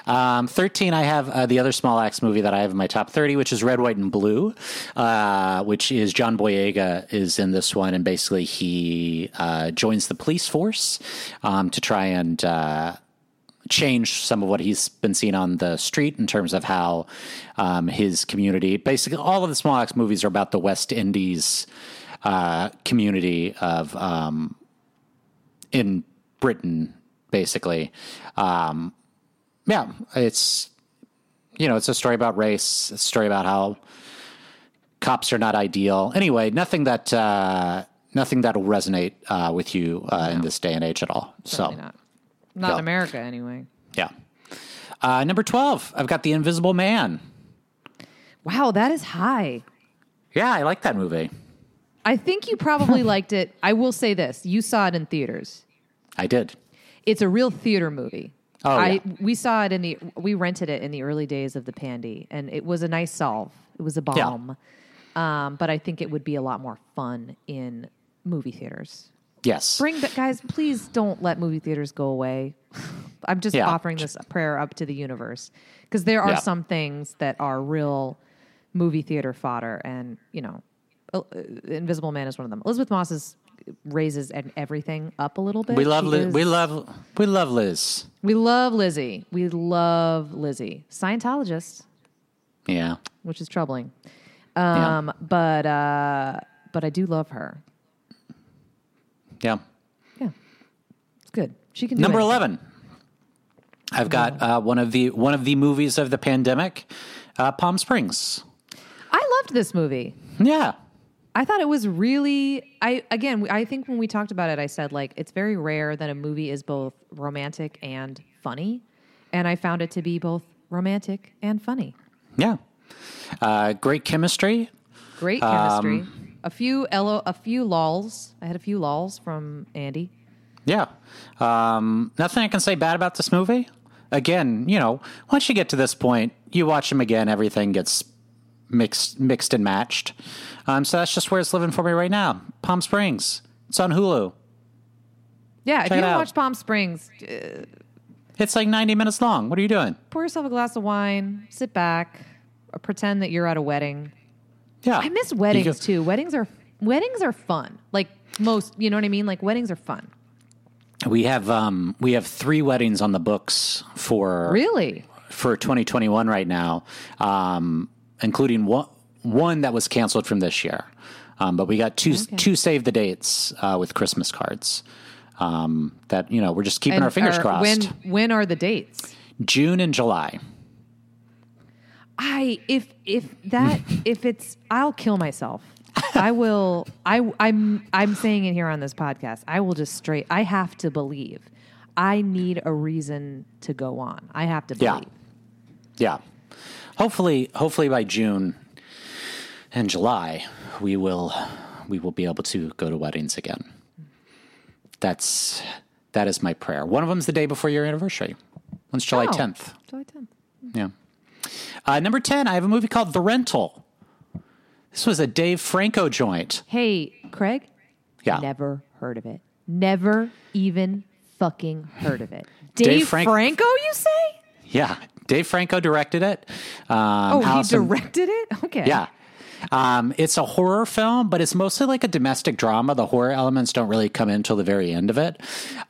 Um, 13, I have uh, the other Small Axe movie that I have in my top 30, which is Red, White, and Blue, uh, which is John Boyega is in this one. And basically, he uh, joins the police force um, to try and uh, change some of what he's been seeing on the street in terms of how um, his community, basically, all of the Small Axe movies are about the West Indies uh, community of um, in Britain, basically. Um, yeah, it's you know, it's a story about race, a story about how cops are not ideal. Anyway, nothing that uh, nothing that'll resonate uh, with you uh, in this day and age at all. Certainly so, not. Not Yeah. in America anyway. yeah. Uh, number twelve, I've got the Invisible Man. Wow, that is high. Yeah, I like that movie. I think you probably liked it. I will say this: you saw it in theaters. I did. It's a real theater movie. Oh, I yeah. we saw it in the we rented it in the early days of the pandy, and it was a nice solve. It was a Yeah. bomb. Um, but I think it would be a lot more fun in movie theaters. Yes. Bring but guys, please don't let movie theaters go away. I'm just Yeah. offering this prayer up to the universe because there are Yeah. some things that are real movie theater fodder, and you know, uh, Invisible Man is one of them. Elisabeth Moss is raises and everything up a little bit. we love Liz. We love we love Liz. we love Lizzie. We love Lizzie. Scientologist, Yeah. which is troubling. Yeah. Um, but uh, but I do love her. Yeah. Yeah, it's good. She can do Number anything. eleven. I've got uh, one of the one of the movies of the pandemic, uh, Palm Springs. I loved this movie. Yeah, I thought it was really. I again, I think when we talked about it, I said like it's very rare that a movie is both romantic and funny, and I found it to be both romantic and funny. yeah. Uh, great chemistry. Great chemistry. A few a few lulls. I had a few lulls from Andy. Yeah. Um, nothing I can say bad about this movie. Again, you know, once you get to this point, you watch them again, everything gets mixed, mixed and matched. Um, so that's just where it's living for me right now. Palm Springs. It's on Hulu. Yeah, if you haven't watched Palm Springs, uh, It's like 90 minutes long. What are you doing? pour yourself a glass of wine, sit back, pretend that you're at a wedding. Yeah. I miss weddings go- too. Weddings are weddings are fun. Like most, you know what I mean? Like weddings are fun. We have um, we have three weddings on the books for Really? for 2021 right now, um, including one one that was canceled from this year. Um, but we got two two save the dates uh, with Christmas cards. Um, that you know we're just keeping And our fingers are- crossed. When when are the dates? June and July. I if if that if it's I'll kill myself. I will I I'm I'm saying it here on this podcast. I will just straight I have to believe. I need a reason to go on. I have to believe. Yeah. yeah. Hopefully, hopefully by June and July, we will we will be able to go to weddings again. That's that is my prayer. One of them's the day before your anniversary. One's July Oh, 10th. July 10th. Yeah. Uh, number 10, I have a movie called The Rental. This was a Dave Franco joint. Hey, Craig, Yeah. never heard of it. Never even fucking heard of it. Dave Dave, Frank- Franco, you say? Yeah. Dave Franco directed it. Um, Oh, Allison- he directed it? Okay. Yeah. Um, it's a horror film, but it's mostly like a domestic drama. The horror elements don't really come in till the very end of it.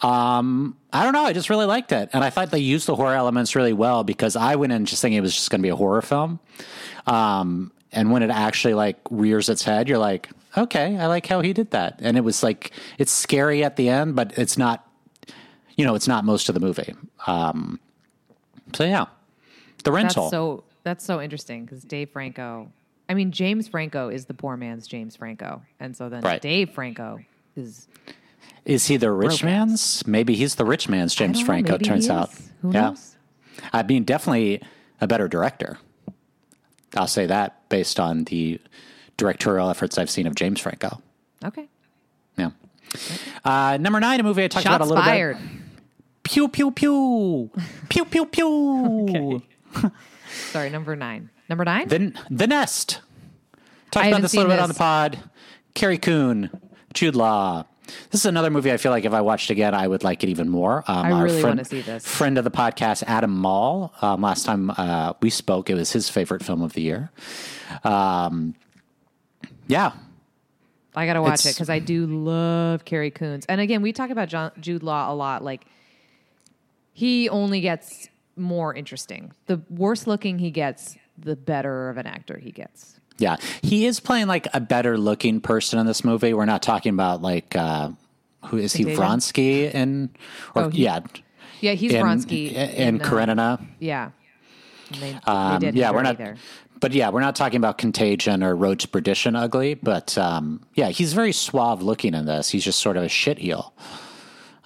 Um, I don't know. I just really liked it. And I thought they used the horror elements really well because I went in just thinking it was just going to be a horror film. Um, and when it actually like rears its head, you're like, okay, I like how he did that. And it was like, it's scary at the end, but it's not, you know, it's not most of the movie. Um, so yeah, the That's rental. so that's so interesting because Dave Franco. I mean, James Franco is the poor man's James Franco, and so then Right. Dave Franco is Is he the rich Romance. man's? Maybe he's the rich man's James don't know, Franco. maybe Turns he out. Who yeah, knows? I mean, definitely a better director. I'll say that based on the directorial efforts I've seen of James Franco. Okay. Yeah. Uh, number nine, a movie I talked about a little fired. bit. Pew pew pew, pew pew pew. Sorry, number nine. Number nine? The the Nest. Talked about this a little seen bit on the pod. Carrie Coon, Jude Law. This is another movie I feel like if I watched again, I would like it even more. Um, I our really friend- wanna see this. Friend of the podcast, Adam Mall. Um, last time uh, we spoke, it was his favorite film of the year. Um, yeah, I gotta watch it because I do love Carrie Coons. And again, we talk about John, Jude Law a lot. Like he only gets more interesting. The worse looking he gets, the better of an actor he gets. yeah. He is playing like a better looking person in this movie. We're not talking about like uh, who is he? Vronsky in or Oh, he- yeah, Yeah, he's in, Vronsky in, uh, Karenina. Yeah, they, Um, they yeah, we're not. there. But yeah, we're not talking about Contagion or Road to Perdition ugly. But um, yeah, he's very suave looking in this. He's just sort of a shitheel.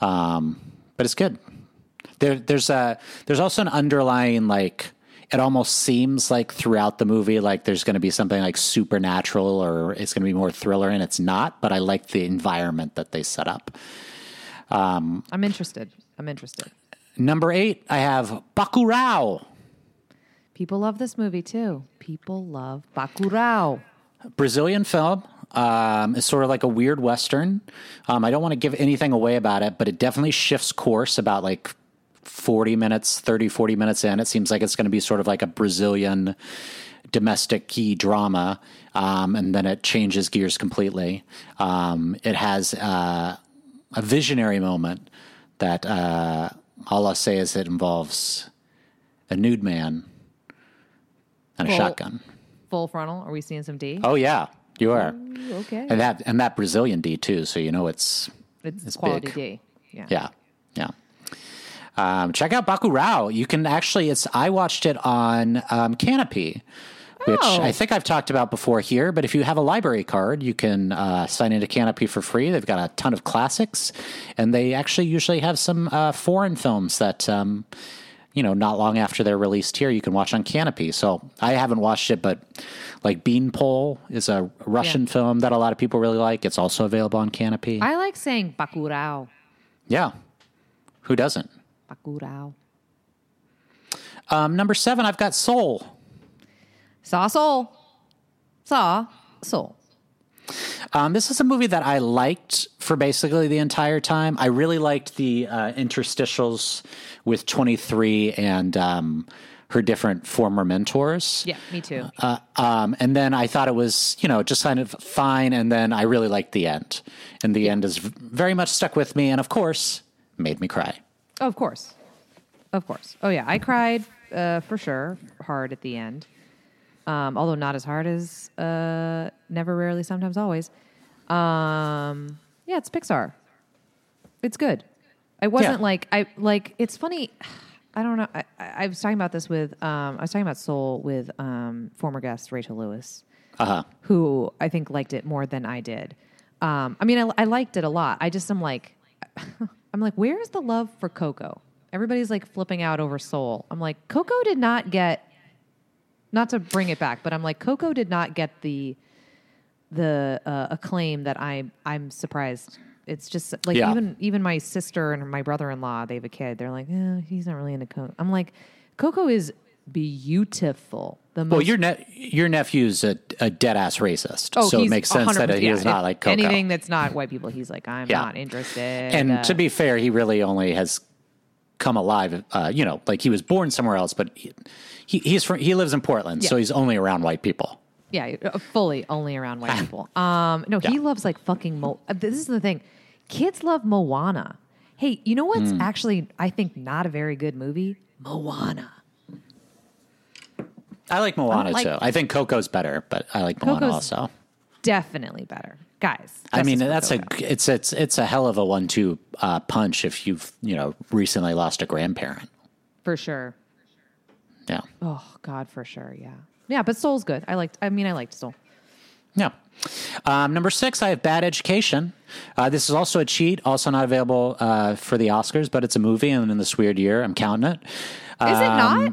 Um, but it's good. There, there's a there's also an underlying like it almost seems like throughout the movie like there's going to be something like supernatural or it's going to be more thriller and it's not. But I like the environment that they set up. I'm interested. I'm interested. Number eight, I have Bacurau. People love this movie too. People love Bacurau. Brazilian film. Um, it's sort of like a weird western. Um, I don't want to give anything away about it, but it definitely shifts course about like 40 minutes, 30, 40 minutes in. It seems like it's going to be sort of like a Brazilian domestic key drama. Um, and then it changes gears completely. Um, it has uh, a visionary moment that uh, all I'll say is it involves a nude man and a Full- shotgun. Full frontal. Are we seeing some D? Oh yeah, you are, okay. and that and that Brazilian D too. So you know it's it's, it's quality big. D. Yeah. yeah, yeah. Um, check out Bacurau. You can actually it's I watched it on um, Canopy, which Oh. I think I've talked about before here. But if you have a library card, you can uh, sign into Canopy for free. They've got a ton of classics, and they actually usually have some uh, foreign films that. Um, you know, not long after they're released here, you can watch on Canopy. So I haven't watched it, but like Beanpole is a Russian Yeah. film that a lot of people really like. It's also available on Canopy. I like saying Bacurau. yeah. Who doesn't? Bacurau. Um, number seven, I've got Soul. Saw Soul. Saw Soul. Um, this is a movie that I liked for basically the entire time. I really liked the uh, interstitials with 23 and um, her different former mentors. Yeah, me too. Uh, um, and then I thought it was, you know, just kind of fine. And then I really liked the end. And the end is very much stuck with me. And of course, made me cry. Of course. Of course. Oh, yeah. I cried uh, for sure hard at the end. Um, although not as hard as uh, Never, Rarely, Sometimes, Always. Um, yeah, it's Pixar. It's good. I wasn't Yeah. like, I like, it's funny. I don't know. I, I was talking about this with, um, I was talking about Soul with um, former guest Rachel Lewis. Uh huh. who I think liked it more than I did. Um, I mean, I, I liked it a lot. I just am like, I'm like, where is the love for Coco? Everybody's like flipping out over Soul. I'm like, Coco did not get, not to bring it back, but I'm like, Coco did not get the the uh, acclaim that I I'm surprised. It's just like Yeah. even even my sister and my brother in law, they have a kid. They're like, eh, he's not really into Coco. I'm like, Coco is beautiful. The most Well, your ne- your nephew's a, a dead ass racist, Oh, so it makes sense that he is yeah. not like Coco. Anything that's not white people, he's like, I'm Yeah. not interested. and Uh, to be fair, he really only has come alive. Uh, you know, like he was born somewhere else, but he, he he's from he lives in Portland, so he's only around white people. yeah, uh, fully only around white people. Um, no, he loves like fucking. Mo- uh, this is the thing, kids love Moana. Hey, you know what's Hmm. actually I think not a very good movie? Moana. I like Moana like- too. I think Coco's better, but I like Moana Coco's also. Definitely better, guys. I mean, that's a it's it's it's a hell of a one-two uh, punch if you've you know recently lost a grandparent. for sure. Yeah, Oh God, for sure. Yeah, yeah. But Soul's good. I liked. I mean, I liked Soul. Yeah. Um, number six, I have Bad Education. Uh, this is also a cheat, also not available uh, for the Oscars, but it's a movie, and in this weird year, I'm counting it. Is it not?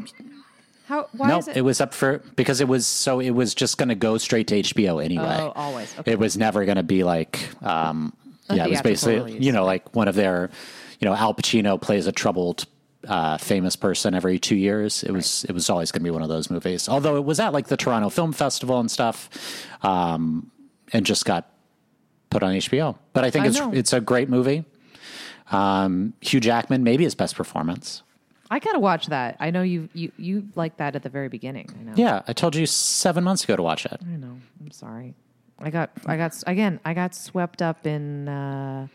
How? Why no, is it? it? was up for because it was so it was just going to go straight to HBO anyway. Oh, always. Okay. It was never going to be like, um, A yeah, it was basically release. you know like one of their, you know, Al Pacino plays a troubled. Uh, famous person every two years. It was it was always going to be one of those movies. Although it was at like the Toronto Film Festival and stuff, um, and just got put on HBO. But I think I it's know. it's a great movie. Um, Hugh Jackman, maybe his best performance. I gotta watch that. I know you you you like that at the very beginning. I know. Yeah, I told you seven months ago to watch it. I know. I'm sorry. I got I got again. I got swept up in. uh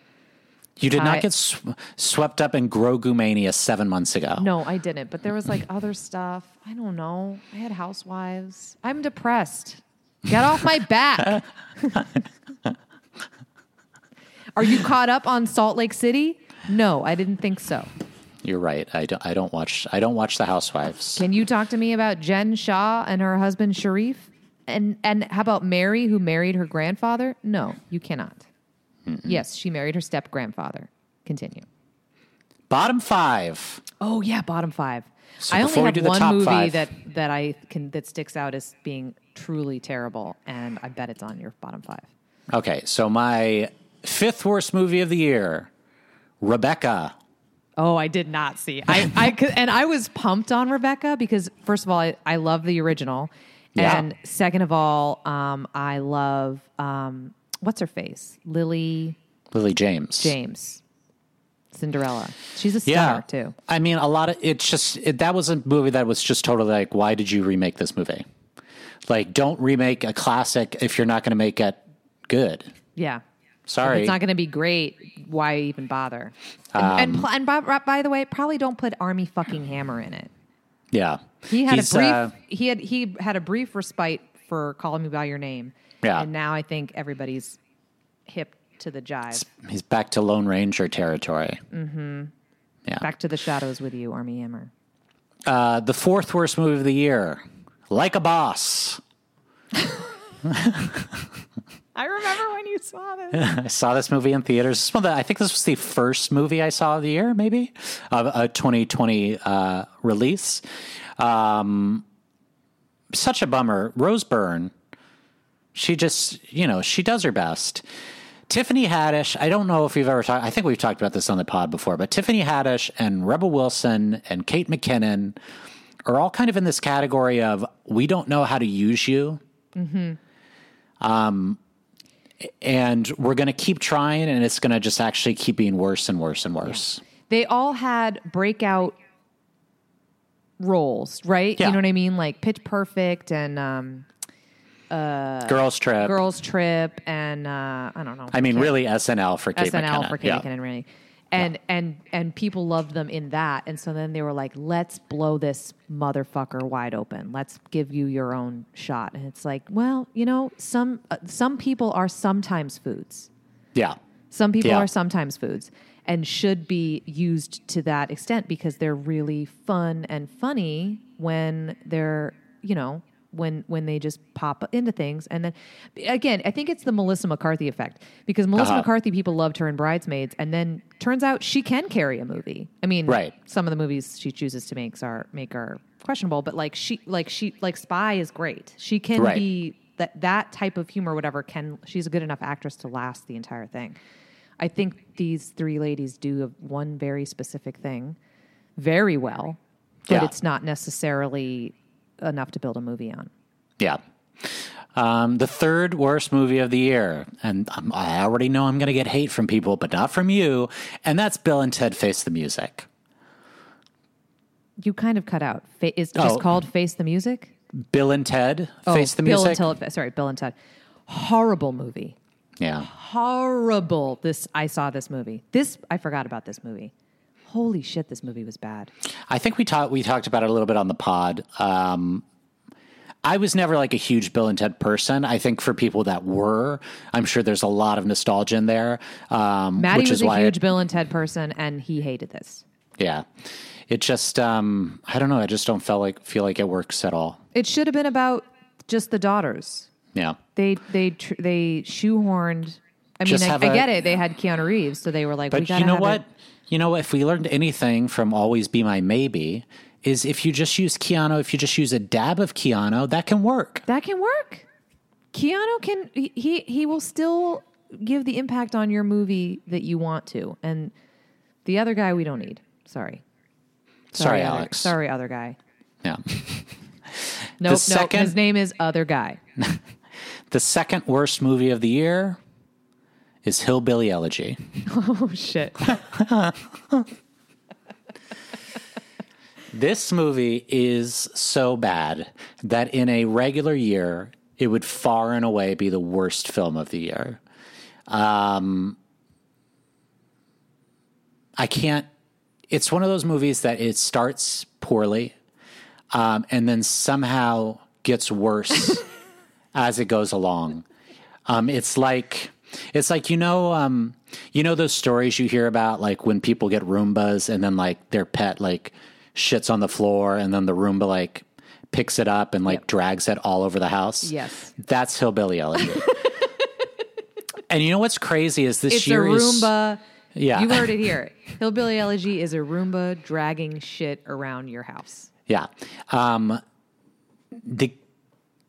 You did I- not get sw- swept up in Grogu Mania seven months ago. No, I didn't. But there was like other stuff. I don't know. I had housewives. I'm depressed. Get off my back. Are you caught up on Salt Lake City? No, I didn't think so. You're right. I don't. I don't watch. I don't watch The Housewives. Can you talk to me about Jen Shah and her husband Sharif? And and how about Mary, who married her grandfather? No, you cannot. Yes, she married her step grandfather. Continue. Bottom five. Oh yeah, bottom five. So I only have do one movie five- that that I can that sticks out as being truly terrible, and I bet it's on your bottom five. Okay, so my fifth worst movie of the year, Rebecca. Oh, I did not see. I, I and I was pumped on Rebecca because first of all, I, I love the original, Yeah. and second of all, um, I love um, what's her face, Lily Lily James. James, Cinderella. She's a Yeah. star too. I mean, a lot of it's just it, that was a movie that was just totally like, why did you remake this movie? Like, don't remake a classic if you're not going to make it good. Yeah. Sorry. If it's not going to be great, why even bother? And, and, Um, pl- and by, by the way, probably don't put Armie fucking Hammer in it. yeah. He had He's, a brief. uh, he had he had a brief respite for calling me by your name. Yeah. and now I think everybody's hip to the jive. he's back to Lone Ranger territory. Mm-hmm. Yeah. Back to the shadows with you, Armie Hammer. Uh, the fourth worst movie of the year, Like a Boss. I remember when you saw this. I saw this movie in theaters. This one that I think this was the first movie I saw of the year, maybe of a 2020 uh, release. Um, such a bummer. Rose Byrne, she just, you know, she does her best. Tiffany Haddish, I don't know if we've ever talked, I think we've talked about this on the pod before, but Tiffany Haddish and Rebel Wilson and Kate McKinnon are all kind of in this category of we don't know how to use you. Um, and we're going to keep trying, and it's going to just actually keep being worse and worse and worse. They all had breakout roles, right? Yeah. You know what I mean? Like Pitch Perfect and um, uh, Girls Trip. Girls Trip and uh, I don't know. I mean, really SNL for Kate SNL McKinnon. for Kate yeah. McKinnon, really. And and and people loved them in that, and so then they were like, "Let's blow this motherfucker wide open. Let's give you your own shot." And it's like, well, you know, some uh, some people are sometimes foods. Yeah. Some people Yeah. are sometimes foods and should be used to that extent because they're really fun and funny when they're, you know, when when they just pop into things and then again, I think it's the Melissa McCarthy effect because Melissa Uh-huh. McCarthy people loved her in Bridesmaids and then turns out she can carry a movie. I mean, Right. some of the movies she chooses to make are make are questionable, but like she like she like Spy is great. She can Right. be that that type of humor, whatever, can she's a good enough actress to last the entire thing. I think these three ladies do one very specific thing very well, but Yeah. it's not necessarily enough to build a movie on. Yeah. Um, the third worst movie of the year, and um, I already know I'm going to get hate from people, but not from you, and that's Bill and Ted Face the Music. You kind of cut out. Fa- is just Oh. called Face the Music? Bill and Ted Oh, Face the Bill Music. and Ted. Sorry, Bill and Ted. Horrible movie. yeah. Horrible. This I saw this movie. This I forgot about this movie. Holy shit, this movie was bad. I think we talked we talked about it a little bit on the pod. Um, I was never like a huge Bill and Ted person. I think for people that were, I'm sure there's a lot of nostalgia in there. Um, Maddie which was is a why huge it, Bill and Ted person, and he hated this. yeah, it just um, I don't know. I just don't feel like feel like it works at all. It should have been about just the daughters. Yeah. They they tr- they shoehorned. I mean, I, have I a- get it. They had Keanu Reeves, so they were like, But gotta you know what? it- You know, if we learned anything from Always Be My Maybe, is if you just use Keanu, if you just use a dab of Keanu, that can work. That can work. Keanu can he he, will still give the impact on your movie that you want to, and the other guy we don't need. Sorry, Sorry, other- Alex. Sorry, other guy. Yeah. Nope, second- nope. His name is Other Guy. The second worst movie of the year is Hillbilly Elegy. Oh shit! This movie is so bad that in a regular year, it would far and away be the worst film of the year. Um, I can't. It's one of those movies that it starts poorly, um, and then somehow gets worse as it goes along. Um, it's like it's like you know um, you know those stories you hear about like when people get Roombas and then like their pet like shits on the floor and then the Roomba like picks it up and like Yep. drags it all over the house. Yes. that's hillbilly elegy. and you know what's crazy is this It's a year is Roomba. Yeah. you heard it here. Hillbilly Elegy is a Roomba dragging shit around your house. Yeah. Um, the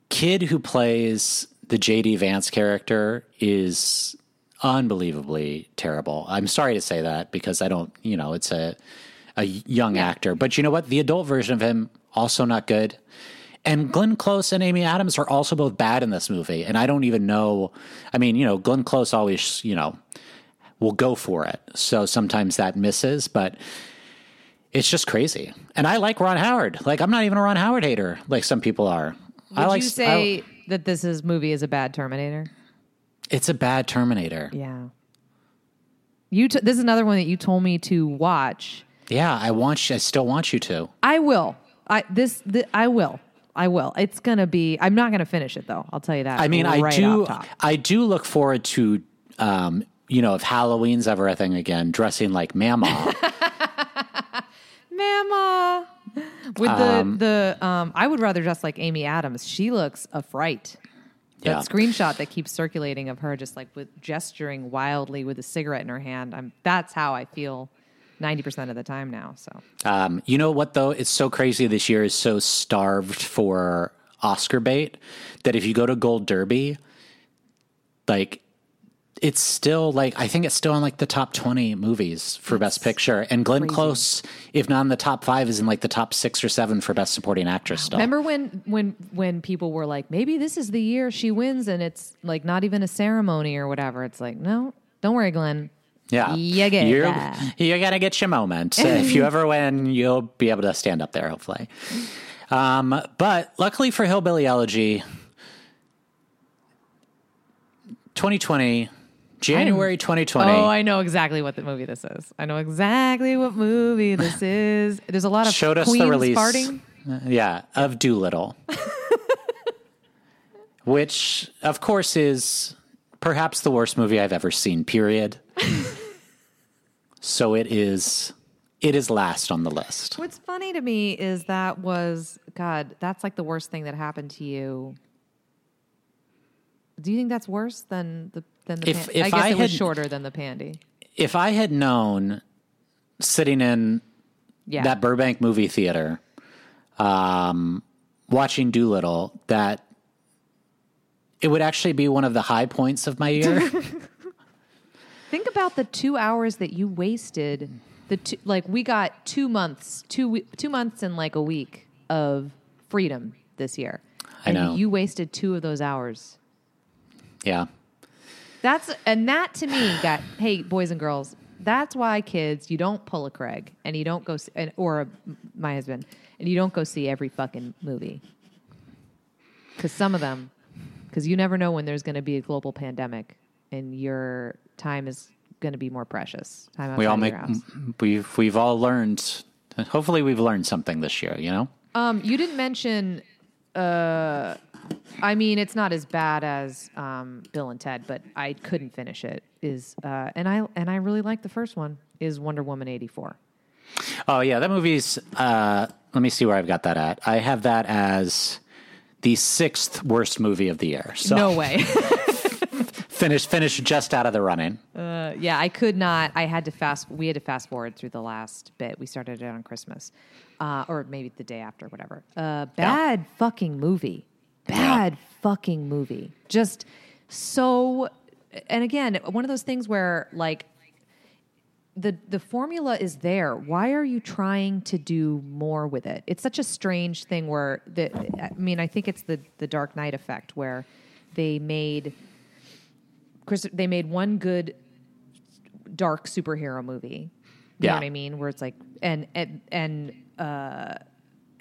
kid who plays the JD Vance character is unbelievably terrible. I'm sorry to say that because I don't, you know, it's a a young actor, but you know what? The adult version of him also not good. And Glenn Close and Amy Adams are also both bad in this movie, and I don't even know. I mean, you know, Glenn Close always, you know, will go for it. So sometimes that misses, but it's just crazy. And I like Ron Howard. Like I'm not even a Ron Howard hater, like some people are. I Would like you I- say that this is movie is a bad Terminator? it's a bad Terminator. Yeah. You t- this is another one that you told me to watch. Yeah, I want you. I still want you to. I will. I this, th- I will. I will. It's gonna be. I'm not gonna finish it though. I'll tell you that. I mean, I do. I do look forward to, um, you know, if Halloween's ever a thing again, dressing like Mama. Mama. With the the um, I would rather dress like Amy Adams. She looks a fright. That Yeah. screenshot that keeps circulating of her just like with gesturing wildly with a cigarette in her hand. I'm that's how I feel ninety percent of the time now. So Um, you know what though? It's so crazy. This year is so starved for Oscar bait that if you go to Gold Derby, like it's still like I think it's still in like the top twenty movies for Best Picture, and Glenn crazy. Close, if not in the top five, is in like the top six or seven for Best Supporting Actress. Still, remember when when when people were like, maybe this is the year she wins, and it's like not even a ceremony or whatever. It's like, no, don't worry, Glenn. Yeah, You get you're, that. you're gonna get your moment. If you ever win, you'll be able to stand up there. Hopefully, um, but luckily for Hillbilly Elegy, 2020, January 2020. Oh, I know exactly what the movie this is. I know exactly what movie this is. There's a lot of showed us queens the release, farting. uh, yeah, of Dolittle, which of course is perhaps the worst movie I've ever seen. Period. so it is. It is last on the list. What's funny to me is that was God. That's like the worst thing that happened to you. Do you think that's worse than the than the? If- pan- if I guess I it was had- shorter than the pandy. If I had known, sitting in Yeah, that Burbank movie theater, um, watching Dolittle, that it would actually be one of the high points of my year. Think about the two hours that you wasted. The two, like we got two months, two we- two months and like a week of freedom this year. I and know. you wasted two of those hours. yeah. That's and that to me got hey boys and girls. That's why kids you don't pull a Craig and you don't go see, and, or a, my husband and you don't go see every fucking movie because some of them because you never know when there's going to be a global pandemic and your time is going to be more precious. Time we all make we've we've all learned hopefully we've learned something this year you know Um, you didn't mention. Uh, I mean, it's not as bad as um, Bill and Ted, but I couldn't finish it. Is uh, and I and I really like the first one. Is Wonder Woman eighty four? oh yeah that movie's uh let me see where i've got that at i have that as the sixth worst movie of the year. So No way. finished finished just out of the running. yeah, I could not. I had to fast. We had to fast forward through the last bit. We started it on Christmas, uh, or maybe the day after, whatever. Uh, bad fucking movie. Bad fucking movie. Just so. And again, one of those things where like the the formula is there. Why are you trying to do more with it? It's such a strange thing where the I mean, I think it's the the Dark Knight effect where they made Chris they made one good dark superhero movie. You Yeah. know what I mean? Where it's like and and and uh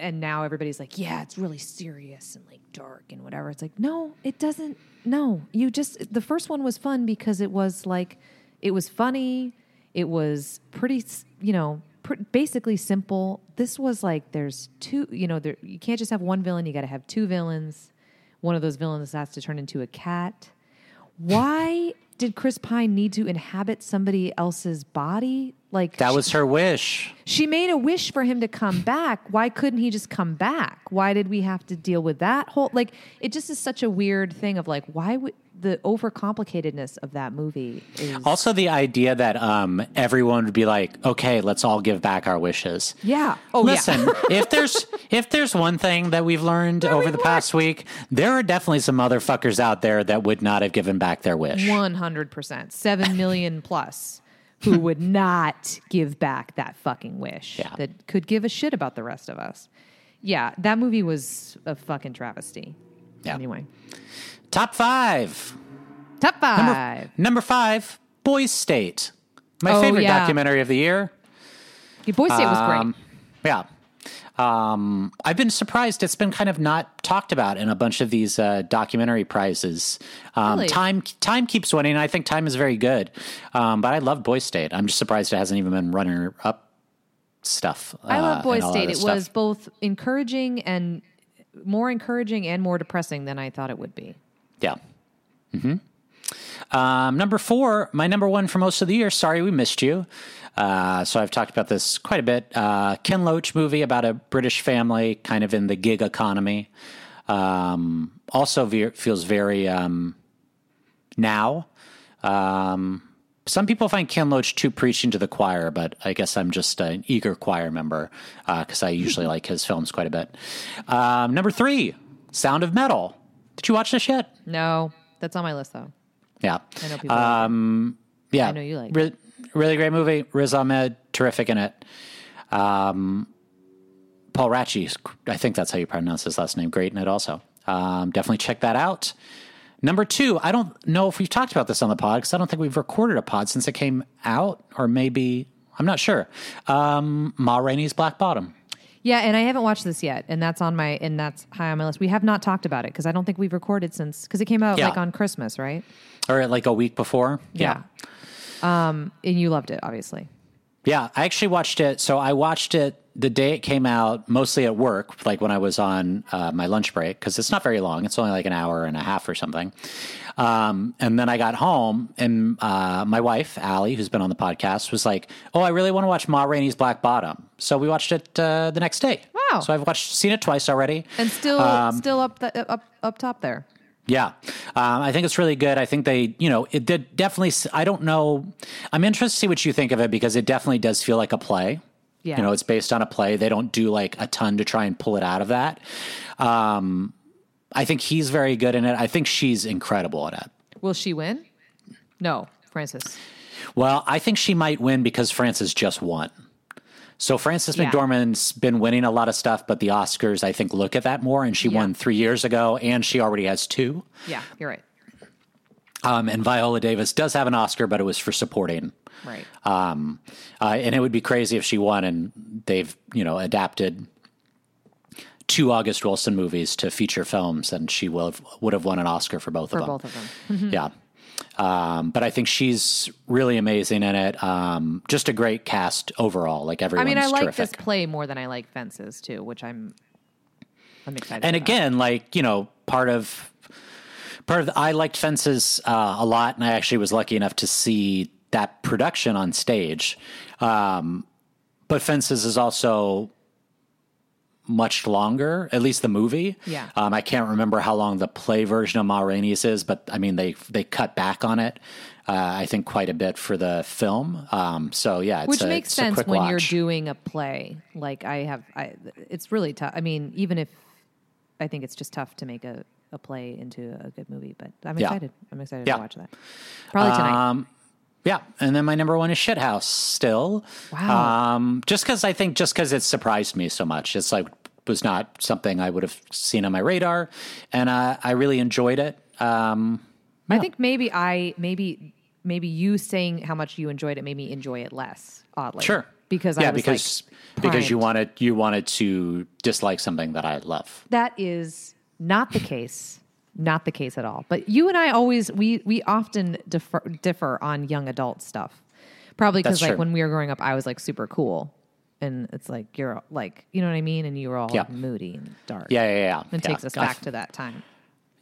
and now everybody's like, yeah, it's really serious and like dark and whatever. It's like, no, it doesn't. No, you just the first one was fun because it was like, it was funny. It was pretty, you know, pr- basically simple. This was like, there's two, you know, there you can't just have one villain. You got to have two villains. One of those villains has to turn into a cat. Why did Chris Pine need to inhabit somebody else's body? Like That was her wish. she made a wish for him to come back. Why couldn't he just come back? Why did we have to deal with that whole like it just is such a weird thing of like why would the overcomplicatedness of that movie is Also, the idea that um, everyone would be like, "Okay, let's all give back our wishes." Yeah. Oh Listen, yeah. if there's if there's one thing that we've learned over the past week, there are definitely some motherfuckers out there that would not have given back their wish. One hundred percent. Seven million plus who would not give back that fucking wish. Yeah. That could give a shit about the rest of us. Yeah, that movie was a fucking travesty. Yeah. Anyway. Top five. Top five. Number five, Boys State. My Oh, favorite yeah. documentary of the year. Your Boy State was great. Um, yeah. Um, I've been surprised it's been kind of not talked about in a bunch of these uh, documentary prizes. Um, Really? Time Time keeps winning. I think Time is very good, um, but I love Boy State. I'm just surprised it hasn't even been runner up stuff. I uh, love Boy State. It stuff. was both encouraging and more encouraging and more depressing than I thought it would be. Yeah. hmm Um, number four, my number one for most of the year. Sorry, we missed you. Uh, so I've talked about this quite a bit. Uh, Ken Loach movie about a British family, kind of in the gig economy. Um, also ve- feels very um, now. Um, some people find Ken Loach too preaching to the choir, but I guess I'm just an eager choir member because I usually like his films quite a bit. Um, number three, Sound of Metal. Did you watch this yet? No, that's on my list though. Yeah. I know people. like it. Yeah. I know you like Re- really great movie. Riz Ahmed, terrific in it. Um, Paul Raci, I think that's how you pronounce his last name. Great in it also. Um, definitely check that out. Number two, I don't know if we've talked about this on the pod because I don't think we've recorded a pod since it came out, or maybe I'm not sure. Um, Ma Rainey's Black Bottom. Yeah, and I haven't watched this yet, and that's on my and that's high on my list. We have not talked about it because I don't think we've recorded since because it came out Yeah. like on Christmas, right? Or like a week before. Um, and you loved it, obviously. Yeah, I actually watched it. So I watched it the day it came out, mostly at work, like when I was on uh, my lunch break, because it's not very long. It's only like an hour and a half or something. Um, and then I got home, and uh, my wife, Allie, who's been on the podcast, was like, "Oh, I really want to watch Ma Rainey's Black Bottom." So we watched it uh, the next day. Wow. So I've watched, seen it twice already. And still, Um, still up the, up up top there. Yeah, um, I think it's really good. I think they, you know, it did definitely. I don't know. I'm interested to see what you think of it because it definitely does feel like a play. Yeah. You know, it's based on a play. They don't do like a ton to try and pull it out of that. Um, I think he's very good in it. I think she's incredible at it. Will she win? No, Frances. Well, I think she might win because Frances just won. So Frances Yeah. McDormand's been winning a lot of stuff, but the Oscars, I think, look at that more. And she Yeah. won three years ago, and she already has two. Yeah, you're right. Um, and Viola Davis does have an Oscar, but it was for supporting. Right. Um, uh, and it would be crazy if she won and they've, you know, adapted two August Wilson movies to feature films and she will have, would have won an Oscar for both For of them. both of them. Yeah. Um, but I think she's really amazing in it. Um, just a great cast overall. Like everyone. I everyone's mean, I like terrific. this play more than I like Fences too, which I'm I'm excited. and about. again, like you know, part of part of the, I liked Fences uh, a lot, and I actually was lucky enough to see that production on stage. Um, but Fences is also much longer, at least the movie. Yeah. Um, I can't remember how long the play version of Ma Rainey's is, but I mean they they cut back on it. Uh, I think quite a bit for the film. Um, so yeah, it's Which a, makes sense quick when you're doing a play. Like I have, I, it's really tough. I mean, even if I think it's just tough to make a, a play into a good movie, but I'm Yeah. excited. I'm excited Yeah. to watch that. Probably tonight. Um, yeah, and then my number one is Shithouse. Still, Wow. Um, just because I think just because it surprised me so much, it's like was not something I would have seen on my radar, and uh, I really enjoyed it. Um, I think maybe I maybe maybe you saying how much you enjoyed it made me enjoy it less. Oddly, sure, because yeah, I was because like, because you wanted you wanted to dislike something that I love. That is not the case. Not the case at all. But you and I always we we often differ, differ on young adult stuff. Probably because like true. when we were growing up, I was like super cool, and it's like you're like you know what I mean, and you were all Yeah. moody and dark. Yeah, yeah, yeah. and yeah. takes us back to that time.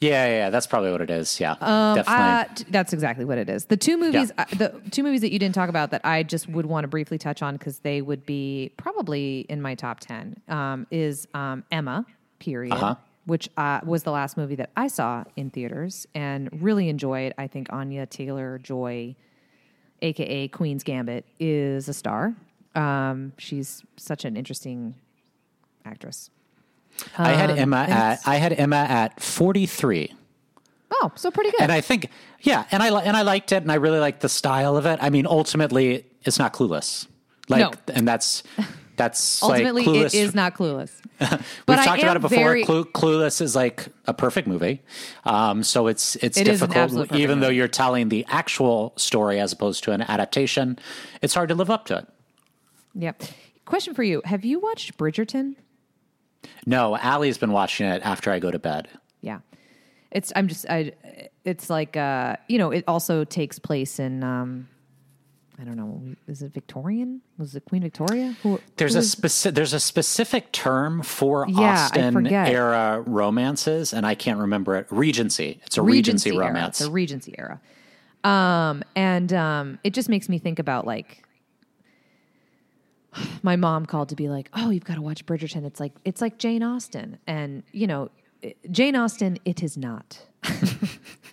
Yeah, yeah, yeah, that's probably what it is. Yeah, Uh, definitely. t- that's exactly what it is. The two movies, uh, the two movies that you didn't talk about that I just would want to briefly touch on because they would be probably in my top ten um, is um, Emma, period, Uh-huh. Which uh, was the last movie that I saw in theaters and really enjoyed. I think Anya Taylor Joy, aka Queen's Gambit, is a star. Um, she's such an interesting actress. I had um, Emma at I had Emma at forty three. Oh, so pretty good. and I think, yeah, and I and I liked it, and I really liked the style of it. I mean, ultimately, it's not clueless, like, No. and that's that's Ultimately, like clueless. it is not clueless. We've but I talked about it before. very- Clue, clueless is like a perfect movie, um, so it's it's It difficult, even though you're telling the actual story as opposed to an adaptation. It's hard to live up to it. Yep. Question for you: Have you watched Bridgerton? No, Allie's been watching it after I go to bed. Yeah, it's. I'm just. I. It's like. Uh, you know. It also takes place in. Um, I don't know. Is it Victorian? Was it Queen Victoria? Who, There's who a specific there's a specific term for Yeah, I Austen era romances, and I can't remember it. Regency. It's a Regency, era. romance. It's a Regency era. Um, and um, it just makes me think about like. My mom called to be like, "Oh, you've got to watch Bridgerton. It's like it's like Jane Austen, and you know, Jane Austen. It is not.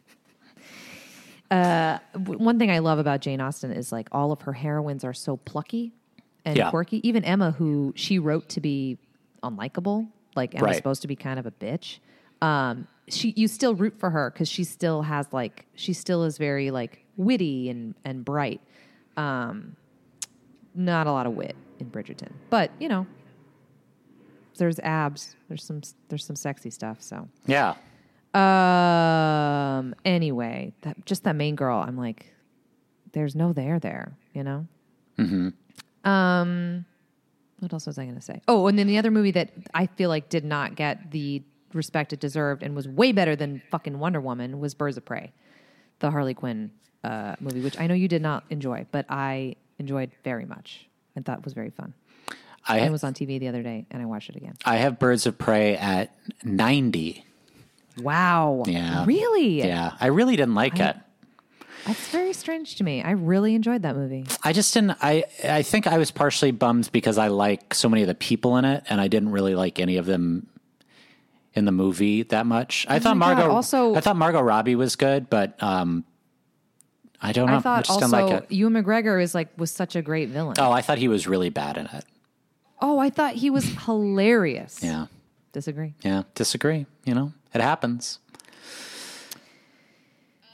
uh, w- one thing I love about Jane Austen is like all of her heroines are so plucky and Yeah. quirky. Even Emma, who she wrote to be unlikable, like Emma's Right. supposed to be kind of a bitch. Um, she you still root for her because she still has like she still is very like witty and and bright. Um, not a lot of wit in Bridgerton, but you know, there's abs. There's some there's some sexy stuff. So yeah. Um. Anyway, that just that main girl. I'm like, there's no there there. You know. Mm-hmm. Um. What else was I going to say? Oh, and then the other movie that I feel like did not get the respect it deserved and was way better than fucking Wonder Woman was Birds of Prey, the Harley Quinn uh, movie, which I know you did not enjoy, but I enjoyed very much and thought was very fun. I it was on TV the other day, and I watched it again. I have Birds of Prey at ninety. Wow. Yeah. Really? Yeah, I really didn't like it. That's very strange to me. I really enjoyed that movie. I just didn't. I I think I was partially bummed because I like so many of the people in it, and I didn't really like any of them in the movie that much. I thought Oh God, Margot also- I thought Margot Robbie was good, but um, I don't know. I thought just also like it. Ewan McGregor is like was such a great villain. Oh, I thought he was really bad in it. Oh, I thought he was hilarious. Yeah, Disagree. yeah. Disagree. You know, it happens.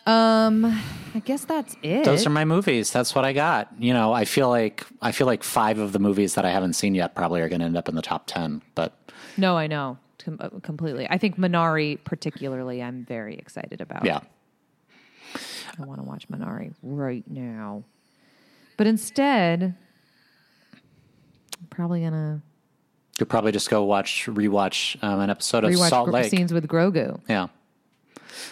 Um, I guess that's it. Those are my movies. That's what I got. You know, I feel like I feel like five of the movies that I haven't seen yet probably are going to end up in the top ten. But no, I know Com- uh, completely. I think Minari, particularly, I'm very excited about. yeah, I want to watch Minari right now, but instead, I'm probably gonna you'll probably just go watch rewatch um, an episode of rewatch Salt Lake. scenes with Grogu. Yeah.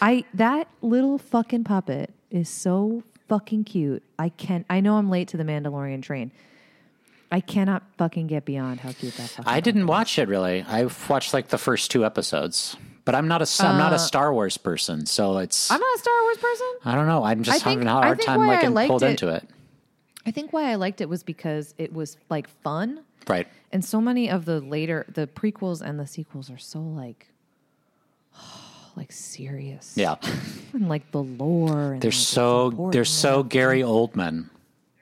I that little fucking puppet is so fucking cute. I can't. I know I'm late to the Mandalorian train. I cannot fucking get beyond how cute that fucking I didn't watch it really. I've watched like the first two episodes, but I'm not a am not a Star Wars person, so it's Uh, I'm not a Star Wars person. I don't know. I'm just think- having a hard time like I pulled it- into it. I think why I liked it was because it was like fun. Right. And so many of the later the prequels and the sequels are so like like serious. Yeah. And like the lore and They're like, so they're so Gary Oldman.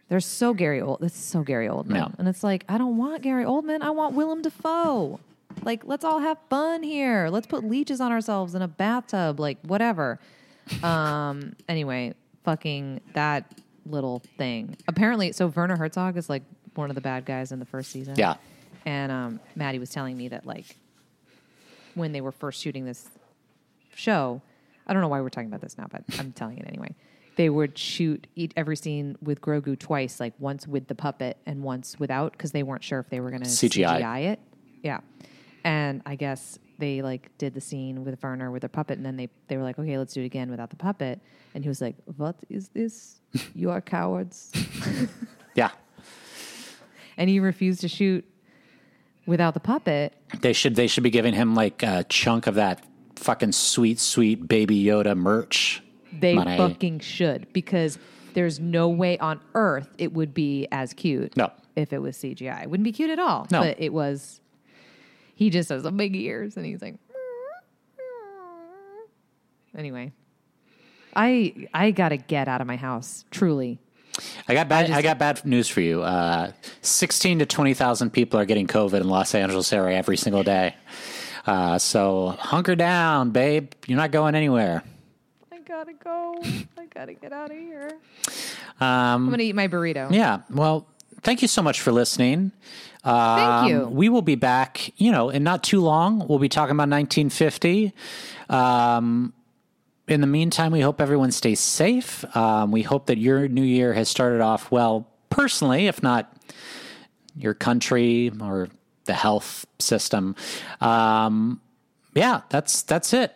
They're so Gary Old. It's so Gary Oldman, Yeah. and it's like I don't want Gary Oldman. I want Willem Dafoe. Like, let's all have fun here. Let's put leeches on ourselves in a bathtub. Like, whatever. Um. Anyway, fucking that little thing. Apparently, so Werner Herzog is like one of the bad guys in the first season. Yeah. And um, Maddie was telling me that like when they were first shooting this show, I don't know why we're talking about this now, but I'm telling it anyway. They would shoot each, every scene with Grogu twice, like once with the puppet and once without, because they weren't sure if they were going to CGI. CGI it. Yeah, and I guess they like did the scene with Werner with the puppet, and then they they were like, okay, let's do it again without the puppet, and he was like, what is this? You are cowards. and he refused to shoot without the puppet. They should they should be giving him like a chunk of that fucking sweet sweet baby Yoda merch. They money. fucking should because there's no way on earth it would be as cute. No. if it was CGI, it wouldn't be cute at all. No. but it was. He just has the big ears, and he's like. Anyway, I I gotta get out of my house. Truly, I got bad. I, just- got bad news for you. Uh, Sixteen to twenty thousand people are getting COVID in Los Angeles area every single day. Uh, so hunker down, babe. You're not going anywhere. I gotta go. I gotta get out of here. Um, I'm gonna eat my burrito. yeah. Well, thank you so much for listening. Thank you. Um, we will be back, you know, in not too long. We'll be talking about 1950. Um, in the meantime, we hope everyone stays safe. Um, we hope that your new year has started off well, personally, if not your country or the health system. Um, yeah, that's that's it.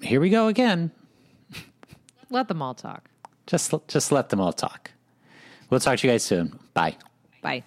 Here we go again. Let them all talk. Just just let them all talk. We'll talk to you guys soon. Bye. Bye.